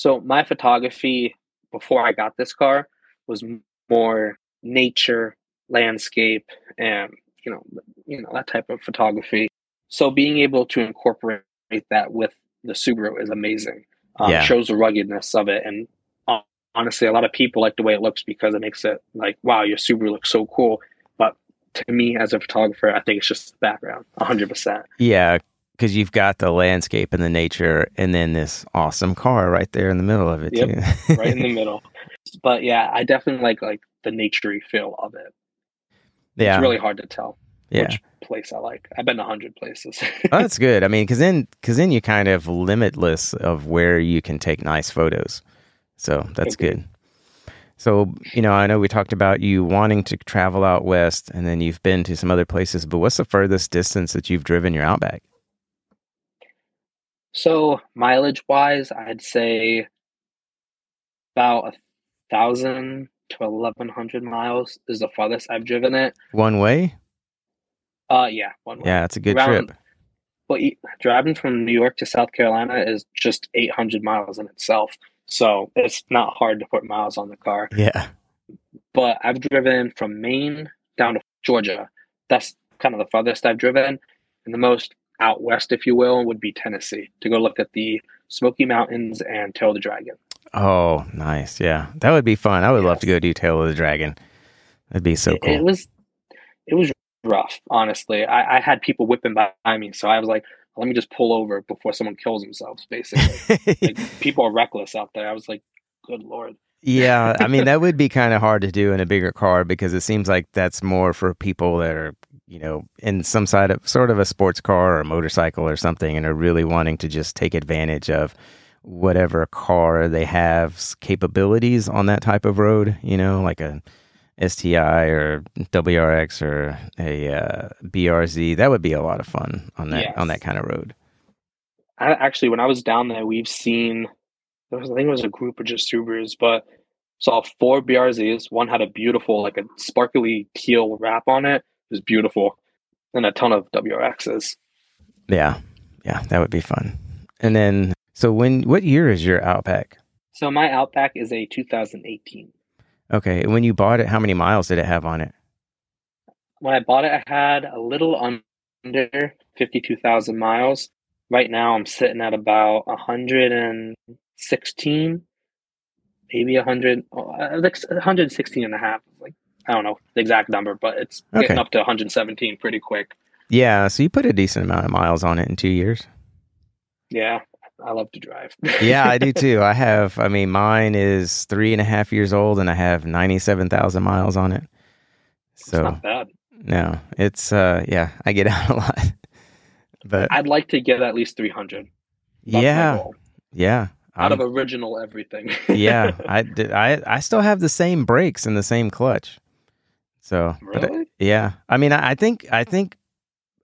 So my photography before I got this car was more nature, landscape, and you know, you know that type of photography. So being able to incorporate that with the Subaru is amazing. Um, yeah. Shows the ruggedness of it, and uh, honestly, a lot of people like the way it looks because it makes it like, wow, your Subaru looks so cool. But to me, as a photographer, I think it's just the background, hundred percent. Yeah, because you've got the landscape and the nature, and then this awesome car right there in the middle of it yep, too. right in the middle. But yeah, I definitely like like the naturey feel of it. Yeah, it's really hard to tell yeah. which place I like. I've been a hundred places. oh, that's good. I mean, because then because then you kind of limitless of where you can take nice photos. So that's good. So, you know, I know we talked about you wanting to travel out west and then you've been to some other places, but what's the furthest distance that you've driven your Outback? So, mileage wise, I'd say about a thousand to eleven hundred miles is the farthest I've driven it. One way? Uh, yeah, one way. Yeah, it's a good Around, trip. Well, driving from New York to South Carolina is just eight hundred miles in itself, so it's not hard to put miles on the car. Yeah. But I've driven from Maine down to Georgia. That's kind of the farthest I've driven, and the most out west, if you will, would be Tennessee to go look at the Smoky Mountains and Tail of the Dragon. Oh, nice. Yeah. That would be fun. I would love to go do Tail of the Dragon. That'd be so cool. It, it was it was rough, honestly. I, I had people whipping by me, so I was like, let me just pull over before someone kills themselves, basically. like, people are reckless out there. I was like, good lord. yeah, I mean that would be kind of hard to do in a bigger car because it seems like that's more for people that are, you know, in some side of sort of a sports car or a motorcycle or something and are really wanting to just take advantage of whatever car they have capabilities on that type of road, you know, like a STI or WRX or a uh, BRZ. That would be a lot of fun on that yes. on that kind of road. I, actually, when I was down there, we've seen there was I think it was a group of just Subarus, but saw four BRZs. One had a beautiful like a sparkly teal wrap on it. It was beautiful, and a ton of WRXs. Yeah, yeah, that would be fun. And then, so when what year is your Outback? So my Outback is a 2018. Okay. When you bought it, how many miles did it have on it? When I bought it, I had a little under 52,000 miles. Right now, I'm sitting at about 116, maybe 100, 116 uh, and a half. I don't know the exact number, but it's okay. getting up to 117 pretty quick. Yeah. So you put a decent amount of miles on it in two years. Yeah. I love to drive. yeah, I do too. I have, I mean, mine is three and a half years old and I have 97,000 miles on it. So, it's not bad. No, it's, uh, yeah, I get out a lot. But I'd like to get at least 300. That's yeah. Yeah. Out I'm, of original everything. yeah. I, I, I still have the same brakes and the same clutch. So, uh, really? But, yeah. I mean, I, I think, I think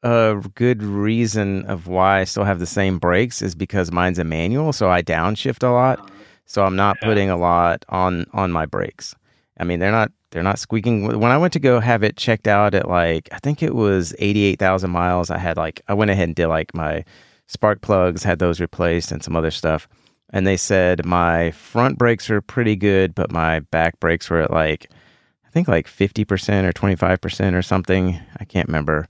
a good reason of why I still have the same brakes is because mine's a manual, so I downshift a lot. Uh-huh. So I'm not yeah. putting a lot on on my brakes. I mean, they're not they're not squeaking. When I went to go have it checked out at like I think it was eighty eight thousand miles, I had like I went ahead and did like my spark plugs, had those replaced, and some other stuff. And they said my front brakes are pretty good, but my back brakes were at like think like fifty percent or twenty five percent or something. I can't remember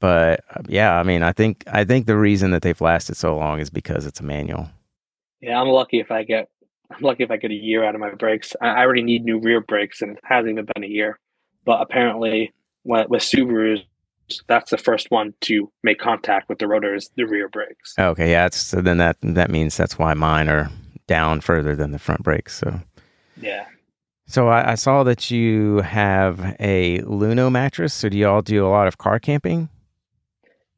but uh, yeah, I mean, I think I think the reason that they've lasted so long is because it's a manual. Yeah, I'm lucky if I get I'm lucky if I get a year out of my brakes. I already need new rear brakes, and it hasn't even been a year. But apparently, with Subarus, that's the first one to make contact with the rotors, the rear brakes. Okay, yeah, so then that that means that's why mine are down further than the front brakes. So yeah. So I, I saw that you have a Luno mattress. So do y'all do a lot of car camping?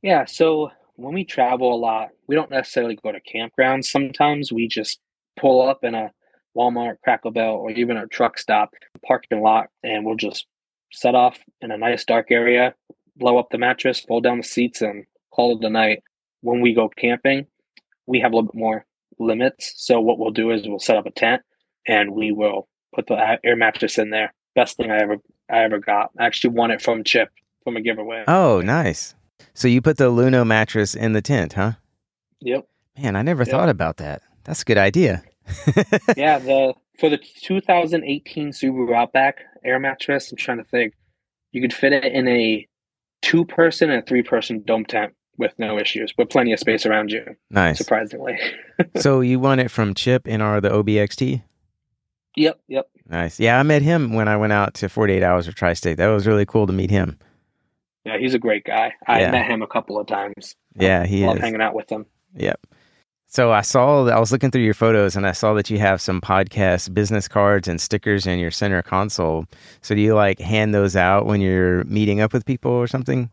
Yeah, so when we travel a lot, we don't necessarily go to campgrounds. Sometimes we just pull up in a Walmart, Cracker Barrel or even a truck stop, parking lot, and we'll just set off in a nice dark area, blow up the mattress, fold down the seats, and call it a night. When we go camping, we have a little bit more limits. So what we'll do is we'll set up a tent. and we will put the air mattress in there. Best thing I ever I ever got. I actually won it from Chip from a giveaway. Oh, nice. So you put the Luno mattress in the tent, huh? Yep. Man, I never Yep. thought about that. That's a good idea. yeah, the for the 2018 Subaru Outback air mattress, I'm trying to think. You could fit it in a two person and three person dome tent with no issues, with plenty of space around you, Nice. surprisingly. so you won it from Chip in our the OBXT? Yep, yep. Nice. Yeah, I met him when I went out to 48 Hours of Tri State. That was really cool to meet him. Yeah, he's a great guy. I Yeah. met him a couple of times. Yeah, he Love is. hanging out with him. Yep. So I saw I was looking through your photos and I saw that you have some podcast business cards and stickers in your center console. So do you like hand those out when you're meeting up with people or something?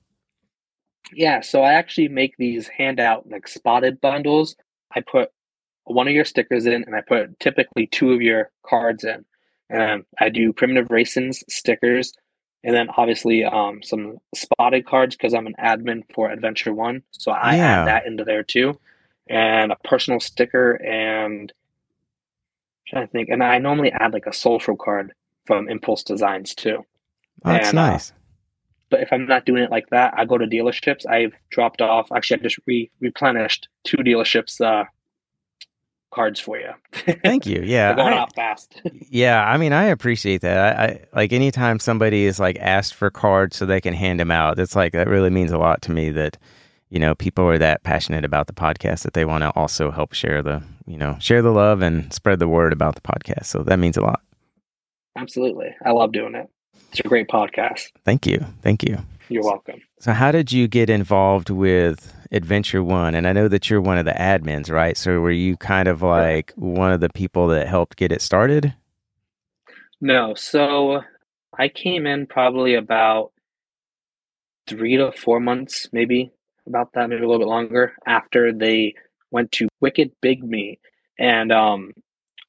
Yeah, so I actually make these handout like spotted bundles. I put one of your stickers in, and I put typically two of your cards in. And I do primitive racing's stickers, and then obviously um, some spotted cards because I'm an admin for Adventure O.N.E, so I Yeah. add that into there too, and a personal sticker and I'm trying to think, and I normally add like a social card from Impulse Designs too. Oh, that's And, uh, nice. But if I'm not doing it like that, I go to dealerships. I've dropped off. Actually, I just re- replenished two dealerships uh, cards for you. Thank you. Yeah. Going I- out fast. Yeah, I mean, I appreciate that. I, I like anytime somebody is like asked for cards so they can hand them out. It's like that really means a lot to me that you know people are that passionate about the podcast that they want to also help share the you know share the love and spread the word about the podcast. So that means a lot. Absolutely, I love doing it. It's a great podcast. Thank you, thank you. You're welcome. So how did you get involved with Adventure O.N.E? And I know that you're one of the admins, right? So were you kind of like one of the people that helped get it started? No, so I came in probably about three to four months, maybe about that, maybe a little bit longer after they went to Wicked Big Meet. And um,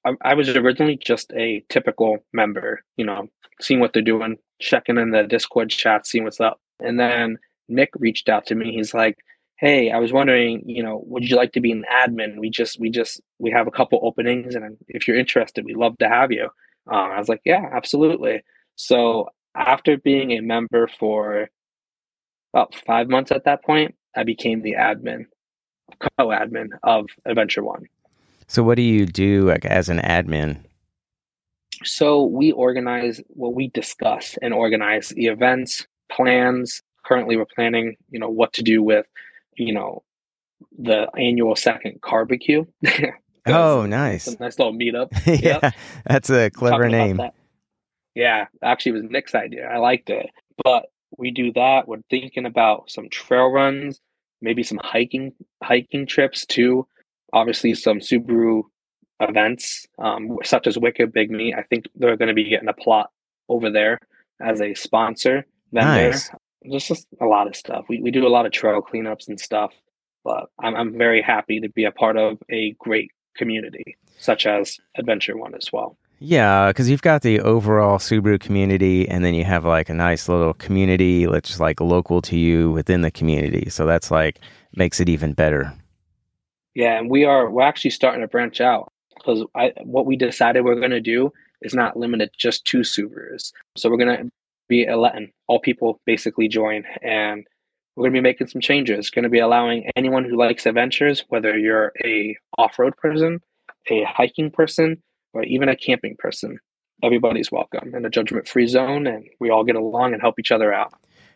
I, I was originally just a typical member, you know, seeing what they're doing, checking in the Discord chat, seeing what's up. And then Nick reached out to me. He's like, "Hey, I was wondering, you know, would you like to be an admin? We just, we just, we have a couple openings, and if you're interested, we'd love to have you." Um, I was like, "Yeah, absolutely." So after being a member for about five months at that point, I became the admin, co-admin of Adventure O.N.E. So what do you do like as an admin? So we organize, well, we discuss and organize the events, plans. Currently, we're planning, you know, what to do with, you know, the annual second barbecue. Oh, nice. A nice little meetup. yeah, that's a clever talking name. Yeah, actually, it was Nick's idea. I liked it. But we do that. We're thinking about some trail runs, maybe some hiking hiking trips too. Obviously, some Subaru events, um, such as Wicked Big Meet. I think they're going to be getting a plot over there as a sponsor vendor. Nice. Just, just a lot of stuff. We we do a lot of trail cleanups and stuff. But I'm I'm very happy to be a part of a great community such as Adventure O.N.E as well. Yeah, because you've got the overall Subaru community, and then you have like a nice little community that's like local to you within the community. So that's like makes it even better. Yeah, and we are we're actually starting to branch out because I what we decided we're going to do is not limited just to Subarus. So we're going to be a letting all people basically join, and we're going to be making some changes. Going to be allowing anyone who likes adventures, whether you're a off-road person, a hiking person, or even a camping person, everybody's welcome in a judgment-free zone, and we all get along and help each other out.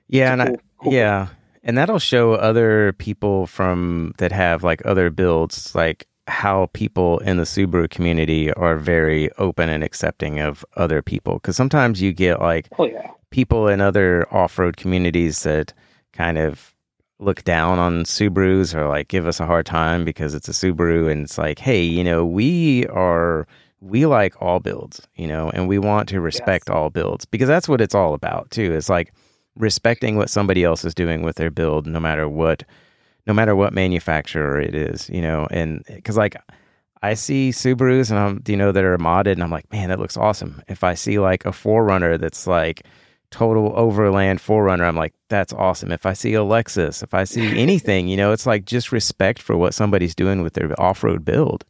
Yeah, and a I, cool- cool- yeah, and that'll show other people from that have like other builds, like how people in the Subaru community are very open and accepting of other people. Because sometimes you get like Oh yeah, people in other off-road communities that kind of look down on Subarus or like give us a hard time because it's a Subaru and it's like, hey, you know, we are we like all builds, you know, and we want to respect all builds because that's what it's all about too. It's like respecting what somebody else is doing with their build no matter what no matter what manufacturer it is, you know, and cuz like I see Subarus and I'm you know that are modded and I'm like, man, that looks awesome. If I see like a 4Runner that's like total overland 4Runner, I'm like, that's awesome. If I see a Lexus, if I see anything, you know, it's like just respect for what somebody's doing with their off-road build.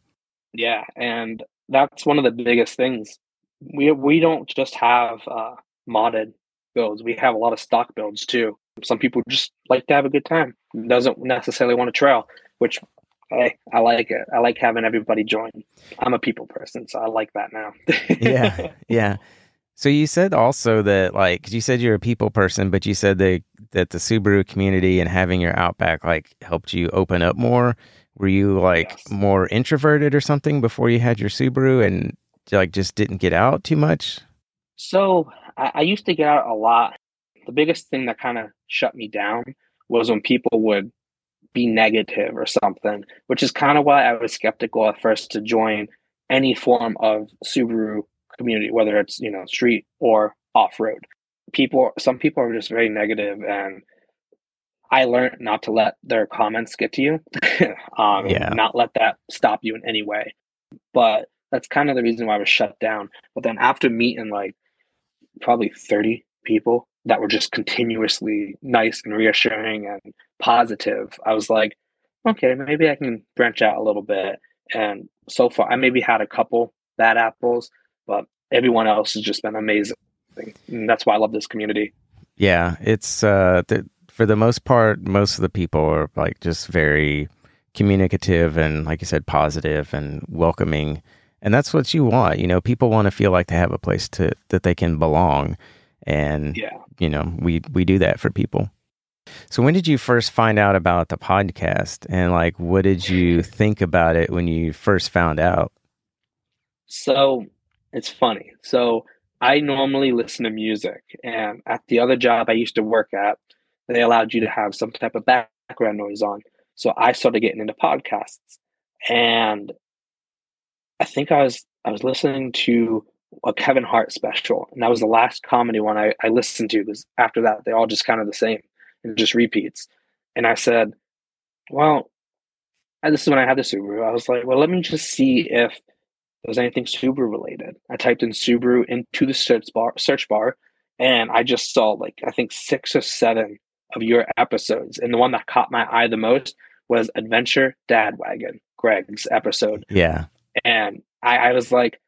Yeah, and that's one of the biggest things. We we don't just have uh, modded builds. We have a lot of stock builds too. Some people just like to have a good time. Doesn't necessarily want to trail, which hey, I like it. I like having everybody join. I'm a people person, so I like that now. yeah, yeah. So you said also that like you said you're a people person, but you said that that the Subaru community and having your Outback like helped you open up more. Were you like yes. more introverted or something before you had your Subaru and like just didn't get out too much? So I, I used to get out a lot. The biggest thing that kind of shut me down was when people would be negative or something, which is kind of why I was skeptical at first to join any form of Subaru community, whether it's you know street or off road. People, some people are just very negative, and I learned not to let their comments get to you, um, yeah. not let that stop you in any way. But that's kind of the reason why I was shut down. But then after meeting like probably thirty people that were just continuously nice and reassuring and positive, I was like, okay, maybe I can branch out a little bit. And so far, I maybe had a couple bad apples, but everyone else has just been amazing. And that's why I love this community. Yeah, it's uh, for the most part, most of the people are like just very communicative and, like you said, positive and welcoming. And that's what you want. You know, people want to feel like they have a place to that they can belong. And yeah. you know, we we do that for people. So when did you first find out about the podcast and like what did you think about it when you first found out? So it's funny. So I normally listen to music, and at the other job I used to work at, they allowed you to have some type of background noise on. So I started getting into podcasts, and I think I was I was listening to a Kevin Hart special, and that was the last comedy one I, I listened to because after that they all just kind of the same and just repeats. And I said, well, this is when I had the Subaru. I was like, well, let me just see if there's anything Subaru related. I typed in Subaru into the search bar, search bar, and I just saw like I think six or seven of your episodes, and the one that caught my eye the most was Adventure Dad Wagon, Greg's episode. Yeah, and I, I was like,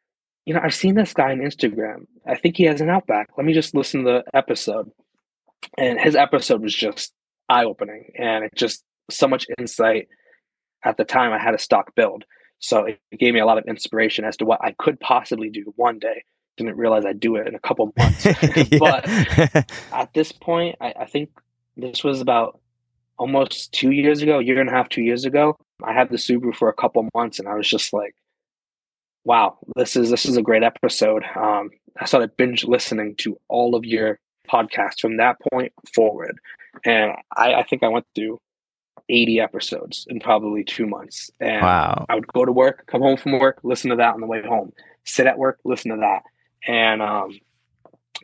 you know, I've seen this guy on Instagram. I think he has an Outback. Let me just listen to the episode, and his episode was just eye opening, and it just so much insight. At the time, I had a stock build so it gave me a lot of inspiration as to what I could possibly do one day. Didn't realize I'd do it in a couple months. but at this point, I, I, think this was about almost two years ago, year and a half, two years ago. I had the Subaru for a couple months and I was just like, wow, this is this is a great episode. Um, I started binge listening to all of your podcasts from that point forward. And I, I think I went through 80 episodes in probably two months. And wow. I would go to work, come home from work, listen to that on the way home, sit at work, listen to that. And um,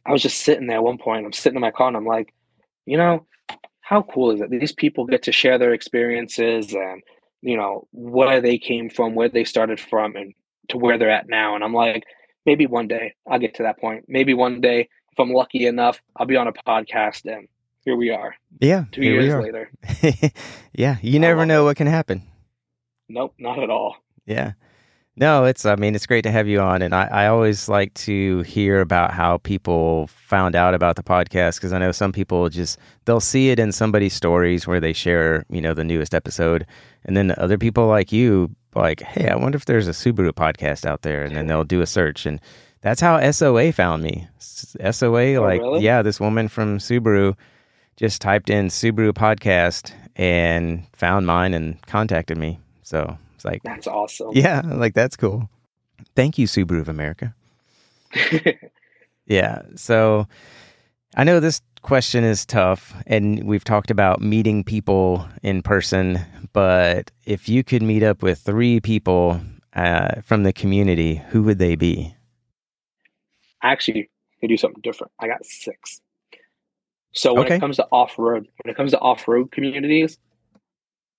I was just sitting there at one point. I'm sitting in my car and I'm like, you know, how cool is it? These people get to share their experiences and, you know, where they came from, where they started from, and to where they're at now. And I'm like, maybe one day I'll get to that point. Maybe one day, if I'm lucky enough, I'll be on a podcast and here we are. Yeah. Two years later. yeah. You never know it. what can happen. Nope, not at all. Yeah. No, it's, I mean, it's great to have you on. And I, I always like to hear about how people found out about the podcast because I know some people just, they'll see it in somebody's stories where they share, you know, the newest episode. And then other people like you, like, hey, I wonder if there's a Subaru podcast out there. And then they'll do a search. And that's how SOA found me. SOA, oh, like, really? yeah, this woman from Subaru just typed in Subaru podcast and found mine and contacted me. So it's like that's awesome. Yeah, like that's cool. Thank you, Subaru of America. yeah. So I know this question is tough, and we've talked about meeting people in person. But if you could meet up with three people uh, from the community, who would they be? Actually, they do something different. I got six. So when okay. it comes to off road, when it comes to off road communities,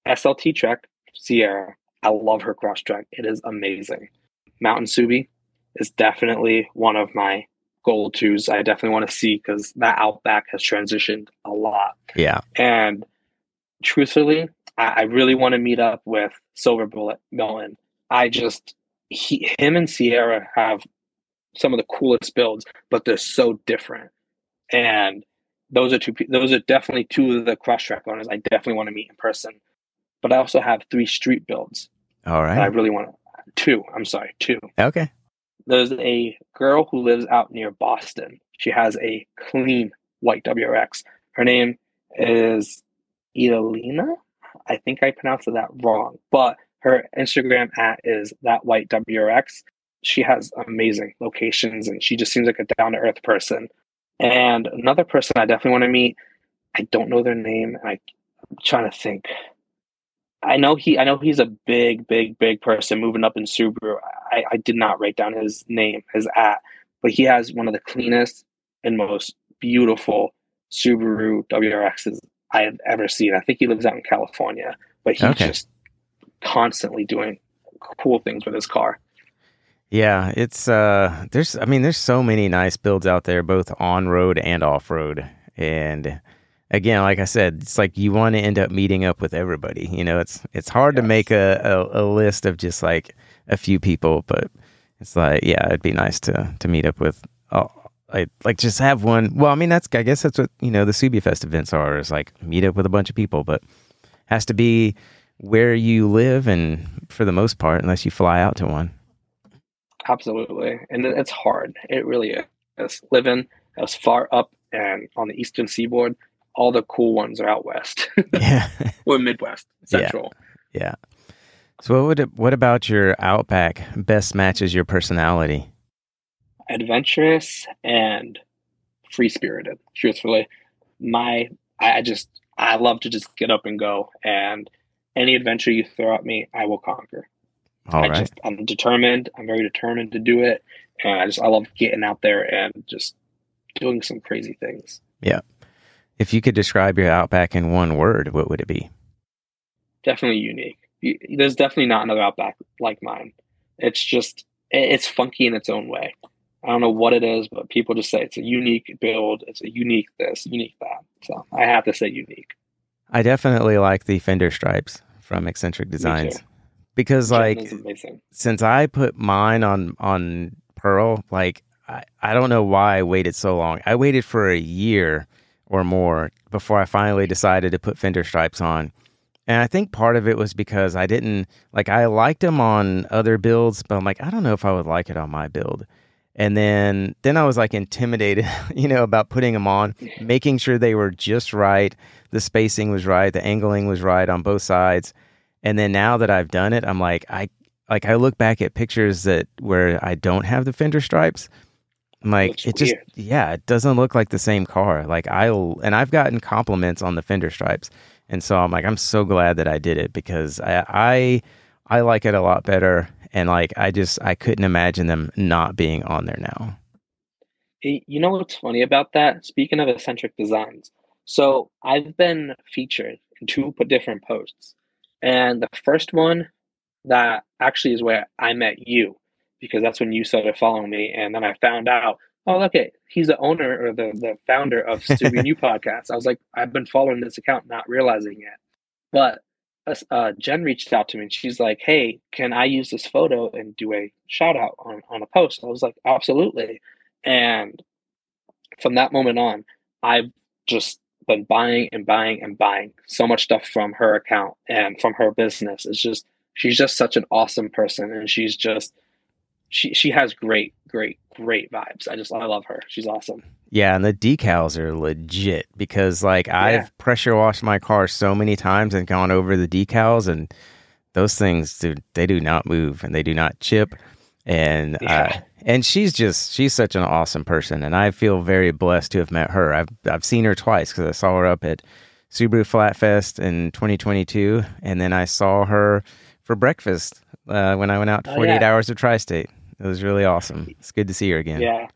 SLT Trek Sierra, I love her Crosstrek. It is amazing. Mountain Subi is definitely one of my goal twos. I definitely want to see because that Outback has transitioned a lot. Yeah. And truthfully, I, I really want to meet up with Silver Bullet Milton. I just he, him and Sierra have some of the coolest builds, but they're so different. And those are two. Those are definitely two of the Crosstrek owners I definitely want to meet in person. But I also have three street builds. All right. I really want to. Two. I'm sorry. Two. Okay. There's a girl who lives out near Boston. She has a clean white WRX. Her name is Idalina. I think I pronounced that wrong, but her Instagram at is that white WRX. She has amazing locations and she just seems like a down to earth person. And another person I definitely want to meet, I don't know their name, I, I'm trying to think. I know he I know he's a big, big, big person moving up in Subaru. I, I did not write down his name, his at, but he has one of the cleanest and most beautiful Subaru WRXs I have ever seen. I think he lives out in California, but he's okay. just constantly doing cool things with his car. Yeah, it's uh there's I mean there's so many nice builds out there both on road and off road and again like I said it's like you want to end up meeting up with everybody. You know, it's it's hard yes. to make a, a, a list of just like a few people, but it's like yeah, it'd be nice to to meet up with uh, like like just have one. Well, I mean that's I guess that's what, you know, the Subie Fest events are is like meet up with a bunch of people, but has to be where you live and for the most part unless you fly out to one. Absolutely. And it's hard. It really is. Living as far up and on the eastern seaboard, all the cool ones are out west. yeah. or Midwest, Central. Yeah. yeah. So what would it, what about your Outback best matches your personality? Adventurous and free spirited, truthfully. My I just I love to just get up and go and any adventure you throw at me, I will conquer. All I right. just I'm determined. I'm very determined to do it, and I just I love getting out there and just doing some crazy things. Yeah. If you could describe your Outback in one word, what would it be? Definitely unique. There's definitely not another Outback like mine. It's just it's funky in its own way. I don't know what it is, but people just say it's a unique build. It's a unique this, unique that. So I have to say unique. I definitely like the fender stripes from Accentrek Designs because like since I put mine on on Pearl, like I, I don't know why I waited so long. I waited for a year or more before I finally decided to put fender stripes on. And I think part of it was because I didn't like I liked them on other builds, but I'm like I don't know if I would like it on my build. And then then I was like intimidated, you know, about putting them on, making sure they were just right, the spacing was right, the angling was right on both sides. And then now that I've done it, I'm like, I like I look back at pictures that where I don't have the fender stripes. I'm like, it just yeah, it doesn't look like the same car. Like I'll and I've gotten compliments on the fender stripes. And so I'm like, I'm so glad that I did it because I I, I like it a lot better. And like I just I couldn't imagine them not being on there now. You know what's funny about that? Speaking of Accentrek Designs, so I've been featured in two different posts. And the first one that actually is where I met you because that's when you started following me. And then I found out, oh, okay, he's the owner or the, the founder of Subie & YOU! Podcast. I was like, I've been following this account, not realizing it. But uh, Jen reached out to me and she's like, hey, can I use this photo and do a shout out on, on a post? I was like, absolutely. And from that moment on, I've just been buying and buying and buying so much stuff from her account and from her business. It's just she's just such an awesome person and she's just she she has great great great vibes. I just I love her. She's awesome. Yeah, and the decals are legit because like yeah. I've pressure washed my car so many times and gone over the decals and those things do they do not move and they do not chip and yeah. uh, and she's just she's such an awesome person and i feel very blessed to have met her i've, I've seen her twice because i saw her up at subaru flatfest in 2022 and then i saw her for breakfast uh, when i went out 48 oh, yeah. hours of tri-state it was really awesome it's good to see her again yeah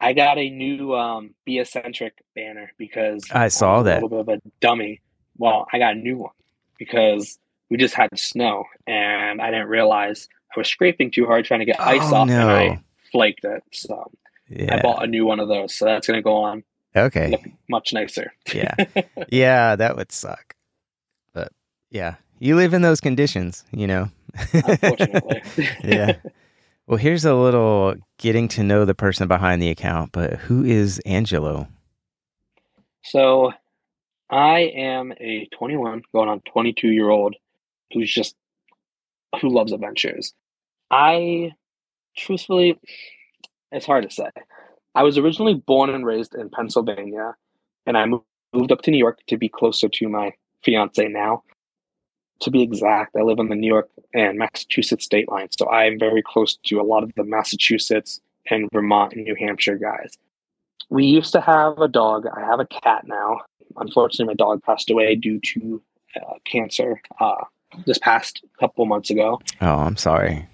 i got a new um be eccentric banner because i saw that a little bit of a dummy well i got a new one because we just had snow and i didn't realize I was scraping too hard trying to get ice oh, off, no. and I flaked it. So yeah. I bought a new one of those. So that's going to go on. Okay. much nicer. yeah. Yeah, that would suck. But yeah, you live in those conditions, you know. Unfortunately. yeah. Well, here's a little getting to know the person behind the account, but who is Angelo? So, I am a 21 going on 22 year old who's just who loves adventures. I truthfully it's hard to say. I was originally born and raised in Pennsylvania and I moved up to New York to be closer to my fiance now. To be exact, I live on the New York and Massachusetts state line, so I am very close to a lot of the Massachusetts and Vermont and New Hampshire guys. We used to have a dog. I have a cat now. Unfortunately, my dog passed away due to uh, cancer uh, this past couple months ago. Oh, I'm sorry.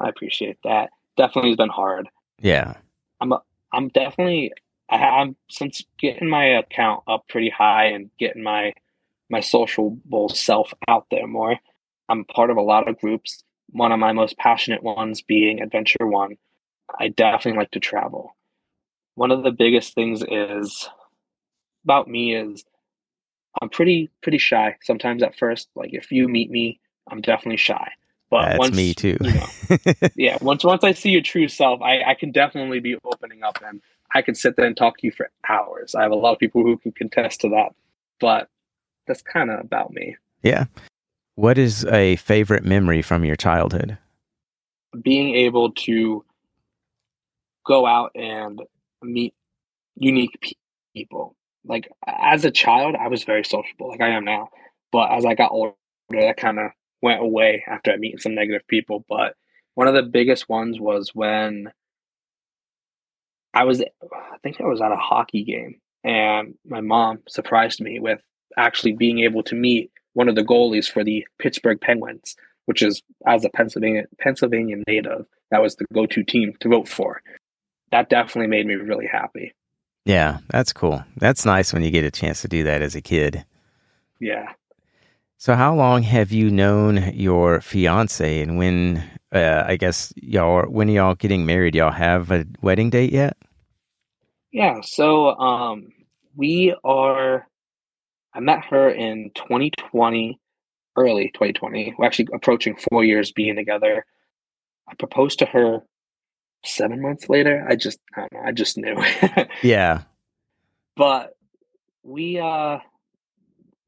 I appreciate that. Definitely has been hard. Yeah. I'm a, I'm definitely I have since getting my account up pretty high and getting my my sociable self out there more. I'm part of a lot of groups. One of my most passionate ones being Adventure O.N.E. I definitely like to travel. One of the biggest things is about me is I'm pretty pretty shy sometimes at first. Like if you meet me, I'm definitely shy. But That's once, me too. you know, yeah, once once I see your true self, I, I can definitely be opening up and I can sit there and talk to you for hours. I have a lot of people who can contest to that. But that's kind of about me. Yeah. What is a favorite memory from your childhood? Being able to go out and meet unique people. Like as a child, I was very sociable, like I am now. But as I got older, that kind of went away after I meeting some negative people. But one of the biggest ones was when I was, I think I was at a hockey game, and my mom surprised me with actually being able to meet one of the goalies for the Pittsburgh Penguins, which is as a Pennsylvania Pennsylvania native, that was the go-to team to vote for. That definitely made me really happy. Yeah, that's cool. That's nice when you get a chance to do that as a kid. Yeah. So, how long have you known your fiance, and when? Uh, I guess y'all when y'all getting married? Y'all have a wedding date yet? Yeah. So, um, we are I met her in 2020, early 2020. We're actually approaching four years being together. I proposed to her seven months later. I just, I don't know, I just knew. yeah. But we, uh,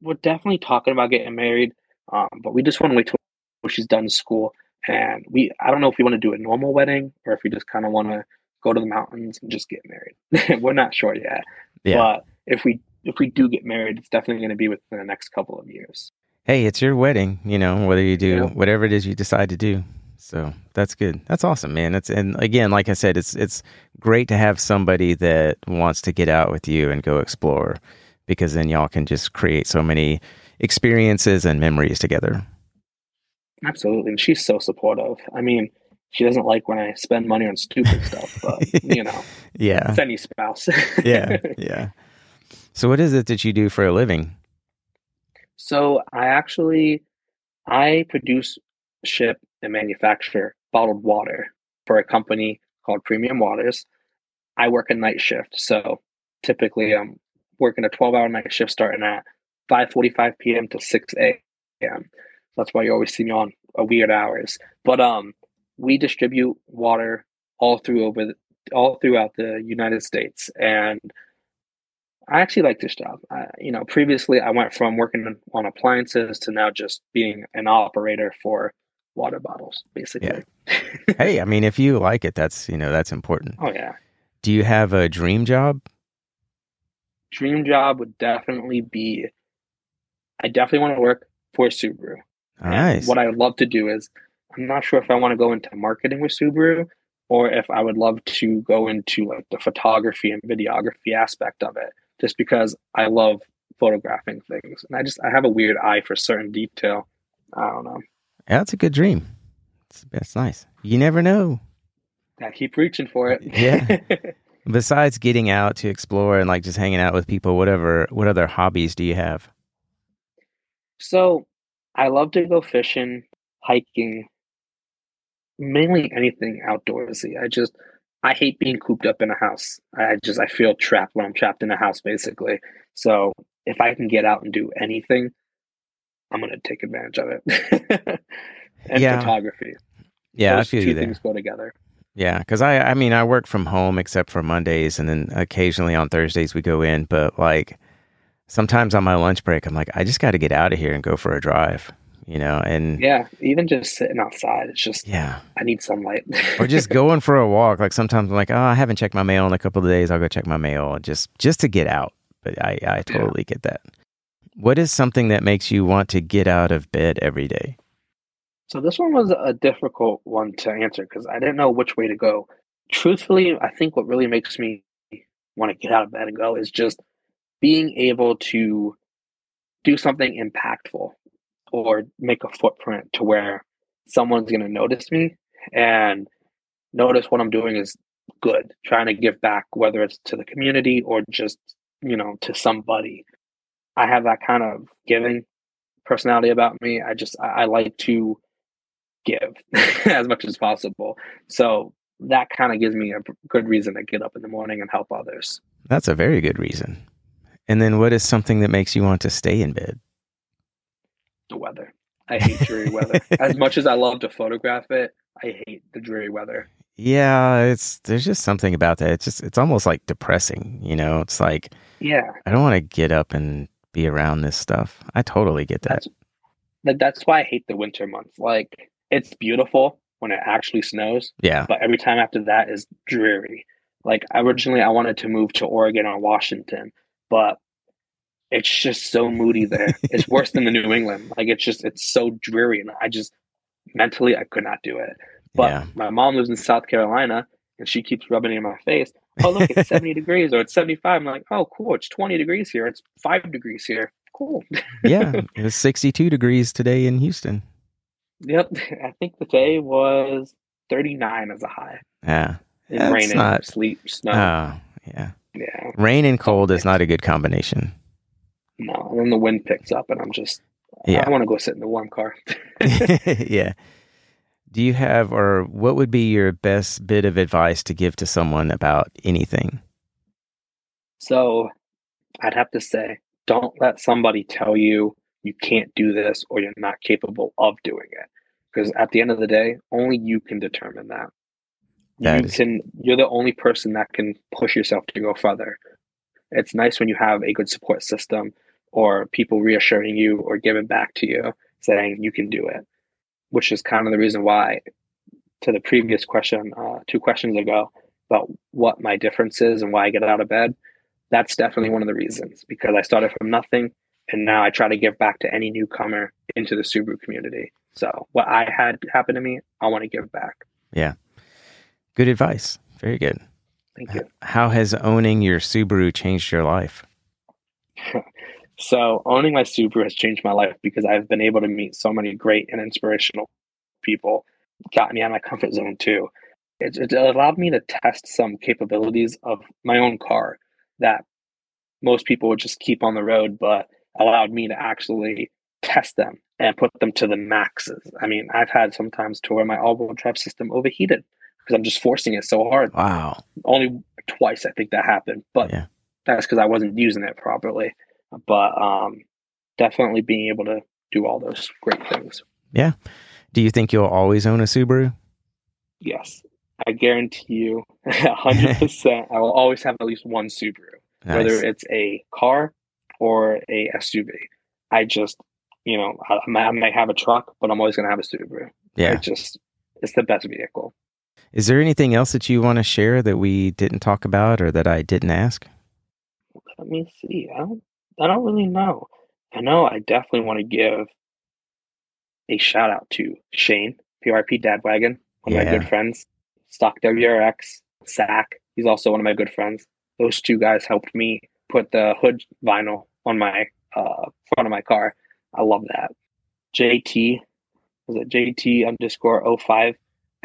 we're definitely talking about getting married. Um, but we just want to wait till she's done school. And we, I don't know if we want to do a normal wedding or if we just kind of want to go to the mountains and just get married. we're not sure yet. Yeah. But if we if we do get married, it's definitely going to be within the next couple of years. Hey, it's your wedding, you know, whether you do yeah. whatever it is you decide to do. So that's good. That's awesome, man. It's and again, like I said, it's it's great to have somebody that wants to get out with you and go explore because then y'all can just create so many experiences and memories together. Absolutely. And she's so supportive. I mean, she doesn't like when I spend money on stupid stuff, but you know, yeah, it's any spouse. yeah, yeah. So, what is it that you do for a living? So, I actually I produce, ship, and manufacture bottled water for a company called Premium Waters. I work a night shift, so typically I'm working a 12-hour night shift starting at 5:45 p.m. to 6 a.m. That's why you always see me on weird hours. But um, we distribute water all through over the, all throughout the United States, and I actually like this job. I, you know, previously I went from working on appliances to now just being an operator for water bottles, basically. Yeah. hey, I mean, if you like it, that's you know that's important. Oh yeah. Do you have a dream job? Dream job would definitely be. I definitely want to work for Subaru. Nice. what I would love to do is, I'm not sure if I want to go into marketing with Subaru or if I would love to go into like the photography and videography aspect of it just because I love photographing things. And I just I have a weird eye for certain detail. I don't know. Yeah, that's a good dream. It's, that's nice. You never know. I keep reaching for it. yeah. Besides getting out to explore and like just hanging out with people, whatever, what other hobbies do you have? So I love to go fishing, hiking, mainly anything outdoorsy. I just I hate being cooped up in a house. I just I feel trapped when I'm trapped in a house basically. So if I can get out and do anything, I'm gonna take advantage of it. and Yeah. photography. Yeah, Those I feel two you there. things go together. Yeah, because I, I mean, I work from home except for Mondays, and then occasionally on Thursdays we go in. But like, sometimes on my lunch break, I'm like, I just got to get out of here and go for a drive, you know, and Yeah, even just sitting outside, it's just yeah, I need sunlight. or just going for a walk. Like sometimes I'm like, oh, I haven't checked my mail in a couple of days. I'll go check my mail just just to get out. But I, I totally get that. What is something that makes you want to get out of bed every day? So this one was a difficult one to answer because I didn't know which way to go. Truthfully, I think what really makes me want to get out of bed and go is just being able to do something impactful or make a footprint to where someone's going to notice me and notice what I'm doing is good, trying to give back, whether it's to the community or just, you know, to somebody. I have that kind of giving personality about me. I just, I, I like to give as much as possible. So that kind of gives me a good reason to get up in the morning and help others. That's a very good reason. And then what is something that makes you want to stay in bed? The weather. I hate dreary weather. As much as I love to photograph it, I hate the dreary weather. Yeah, it's there's just something about that. It's just it's almost like depressing, you know. It's like Yeah, I don't want to get up and be around this stuff. I totally get that. that's that's why I hate the winter months. Like it's beautiful when it actually snows, Yeah. but every time after that is dreary. Like originally I wanted to move to Oregon or Washington, but it's just so moody there. it's worse than the New England. Like it's just it's so dreary and I just mentally I could not do it. But yeah. my mom lives in South Carolina and she keeps rubbing it in my face. Oh look, it's 70 degrees or it's 75. I'm like, oh cool, it's 20 degrees here. It's five degrees here. Cool. yeah. It was 62 degrees today in Houston. Yep. I think the day was 39 as a high. Yeah. Rain not- sleep, snow. Oh, yeah. yeah. Rain and cold is not a good combination. No. And then the wind picks up and I'm just Yeah. I want to go sit in the warm car. yeah. Do you have, or what would be your best bit of advice to give to someone about anything? So I'd have to say, don't let somebody tell you you can't do this or you're not capable of doing it. Because at the end of the day, only you can determine that. That you is- can you're the only person that can push yourself to go further. It's nice when you have a good support system or people reassuring you or giving back to you saying you can do it. Which is kind of the reason why to the previous question, uh, two questions ago, about what my difference is and why I get out of bed that's definitely one of the reasons because I started from nothing and now I try to give back to any newcomer into the Subaru community. So what I had happen to me, I want to give back. Yeah. Good advice. Very good. Thank you. How has owning your Subaru changed your life? So owning my Subaru has changed my life because I've been able to meet so many great and inspirational people. Got me out of my comfort zone too. It, it allowed me to test some capabilities of my own car that most people would just keep on the road, but allowed me to actually test them and put them to the maxes. I mean, I've had sometimes to where my all-wheel drive system overheated because I'm just forcing it so hard. Wow. Only twice I think that happened, but Yeah. that's because I wasn't using it properly. But um, definitely being able to do all those great things. Yeah. Do you think you'll always own a Subaru? Yes, I guarantee you, hundred percent. I will always have at least one Subaru, Nice. whether it's a car or a SUV. I just, you know, I, I might- have a truck, but I'm always going to have a Subaru. yeah. It just, it's the best vehicle. Is there anything else that you want to share that we didn't talk about or that I didn't ask? Let me see. I don't, I don't really know. I know I definitely want to give a shout out to Shane, PRP Dadwagon, one of my good friends, Stock WRX, Sack. He's also one of my good friends. Those two guys helped me put the hood vinyl on my uh, front of my car. I love that. JT, was it JT underscore 05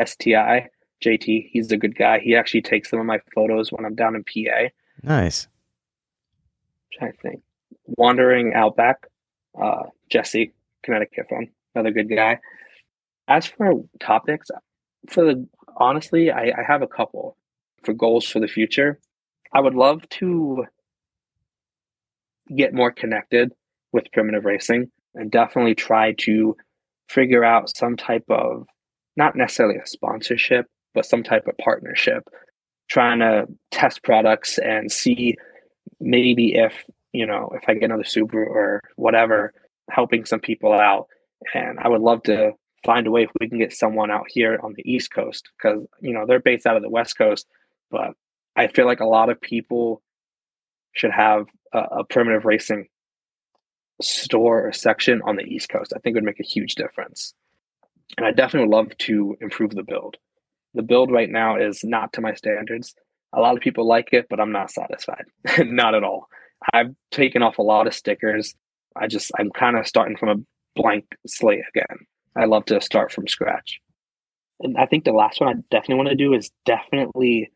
STI? JT, he's a good guy. He actually takes some of my photos when I'm down in PA. Nice. trying to think. Wandering Outback, uh, Jesse, Connecticut from another good guy. As for topics, for the honestly, I, I have a couple for goals for the future. I would love to get more connected with primitive racing and definitely try to figure out some type of not necessarily a sponsorship, but some type of partnership, trying to test products and see maybe if, you know, if I get another Subaru or whatever, helping some people out. And I would love to find a way if we can get someone out here on the East Coast because, you know, they're based out of the West Coast, but I feel like a lot of people should have a, a primitive racing store or section on the East Coast. I think would make a huge difference. And I definitely would love to improve the build. The build right now is not to my standards. A lot of people like it, but I'm not satisfied. not at all. I've taken off a lot of stickers. I just I'm kind of starting from a blank slate again. I love to start from scratch. And I think the last one I definitely want to do is definitely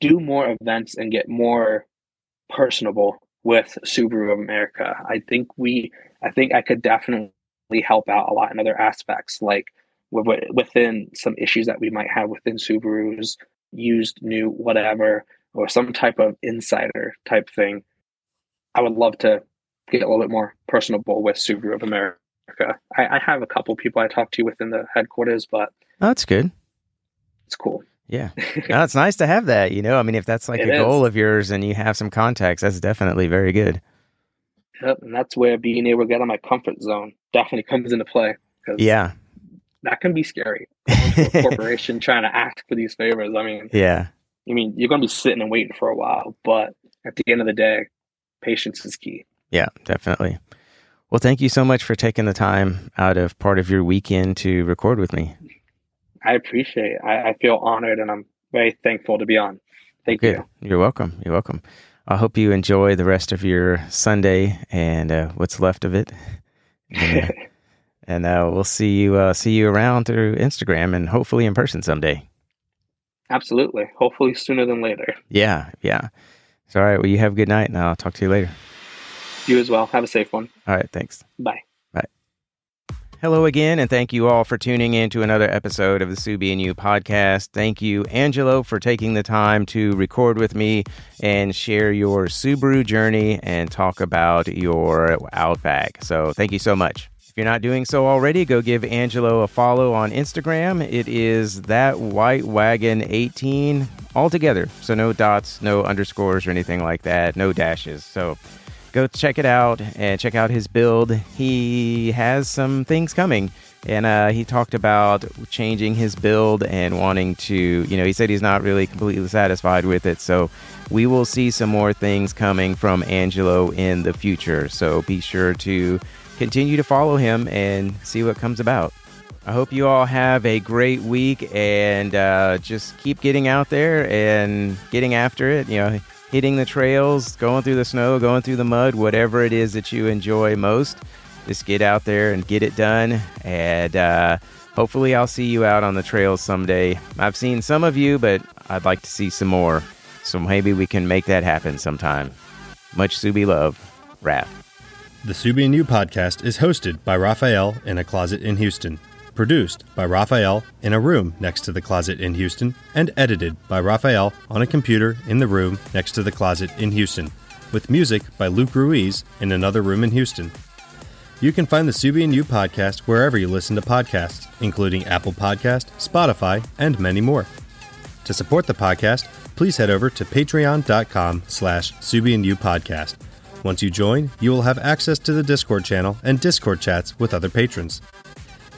do more events and get more personable with Subaru of America. I think we, I think I could definitely help out a lot in other aspects, like within some issues that we might have within Subarus, used, new, whatever, or some type of insider type thing. I would love to get a little bit more personable with Subaru of America. I, I have a couple people I talk to within the headquarters, but oh, that's good. It's cool. Yeah. no, it's nice to have that, you know. I mean, if that's like it a is. goal of yours and you have some contacts, that's definitely very good. Yep. And that's where being able to get on my comfort zone definitely comes into play. Yeah. That can be scary. corporation trying to ask for these favors. I mean, yeah. I mean, you're going to be sitting and waiting for a while, but at the end of the day, patience is key. Yeah, definitely. Well, thank you so much for taking the time out of part of your weekend to record with me. I appreciate it. I, I feel honored and I'm very thankful to be on. Thank Good. you. You're welcome. You're welcome. I hope you enjoy the rest of your Sunday and uh, what's left of it. And, uh, and uh, we'll see you uh, see you around through Instagram and hopefully in person someday. Absolutely. Hopefully sooner than later. Yeah, yeah. So, all right. Well, you have a good night, and I'll talk to you later. You as well. Have a safe one. All right. Thanks. Bye. Bye. Hello again, and thank you all for tuning in to another episode of the Subie and You podcast. Thank you, Angelo, for taking the time to record with me and share your Subaru journey and talk about your Outback. So, thank you so much. If you're not doing so already, go give Angelo a follow on Instagram. It is that white wagon 18 altogether. So, no dots, no underscores, or anything like that, no dashes. So, go check it out and check out his build. He has some things coming. And uh, he talked about changing his build and wanting to, you know, he said he's not really completely satisfied with it. So we will see some more things coming from Angelo in the future. So be sure to continue to follow him and see what comes about. I hope you all have a great week and uh, just keep getting out there and getting after it. You know, hitting the trails, going through the snow, going through the mud, whatever it is that you enjoy most. Just get out there and get it done. And uh, hopefully, I'll see you out on the trails someday. I've seen some of you, but I'd like to see some more. So maybe we can make that happen sometime. Much Subie love, Raph. The Subie and You podcast is hosted by Raphael in a closet in Houston produced by Raphael in a room next to the closet in Houston, and edited by Raphael on a computer in the room next to the closet in Houston, with music by Luke Ruiz in another room in Houston. You can find the Subie and You podcast wherever you listen to podcasts, including Apple Podcast, Spotify, and many more. To support the podcast, please head over to patreon.com slash You podcast. Once you join, you will have access to the Discord channel and Discord chats with other patrons.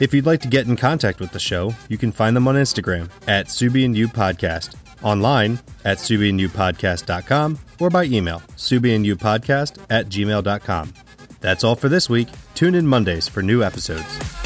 If you'd like to get in contact with the show, you can find them on Instagram at Subie and You Podcast, online at subieandyoupodcast.com, or by email, subieandyoupodcast at gmail.com. That's all for this week. Tune in Mondays for new episodes.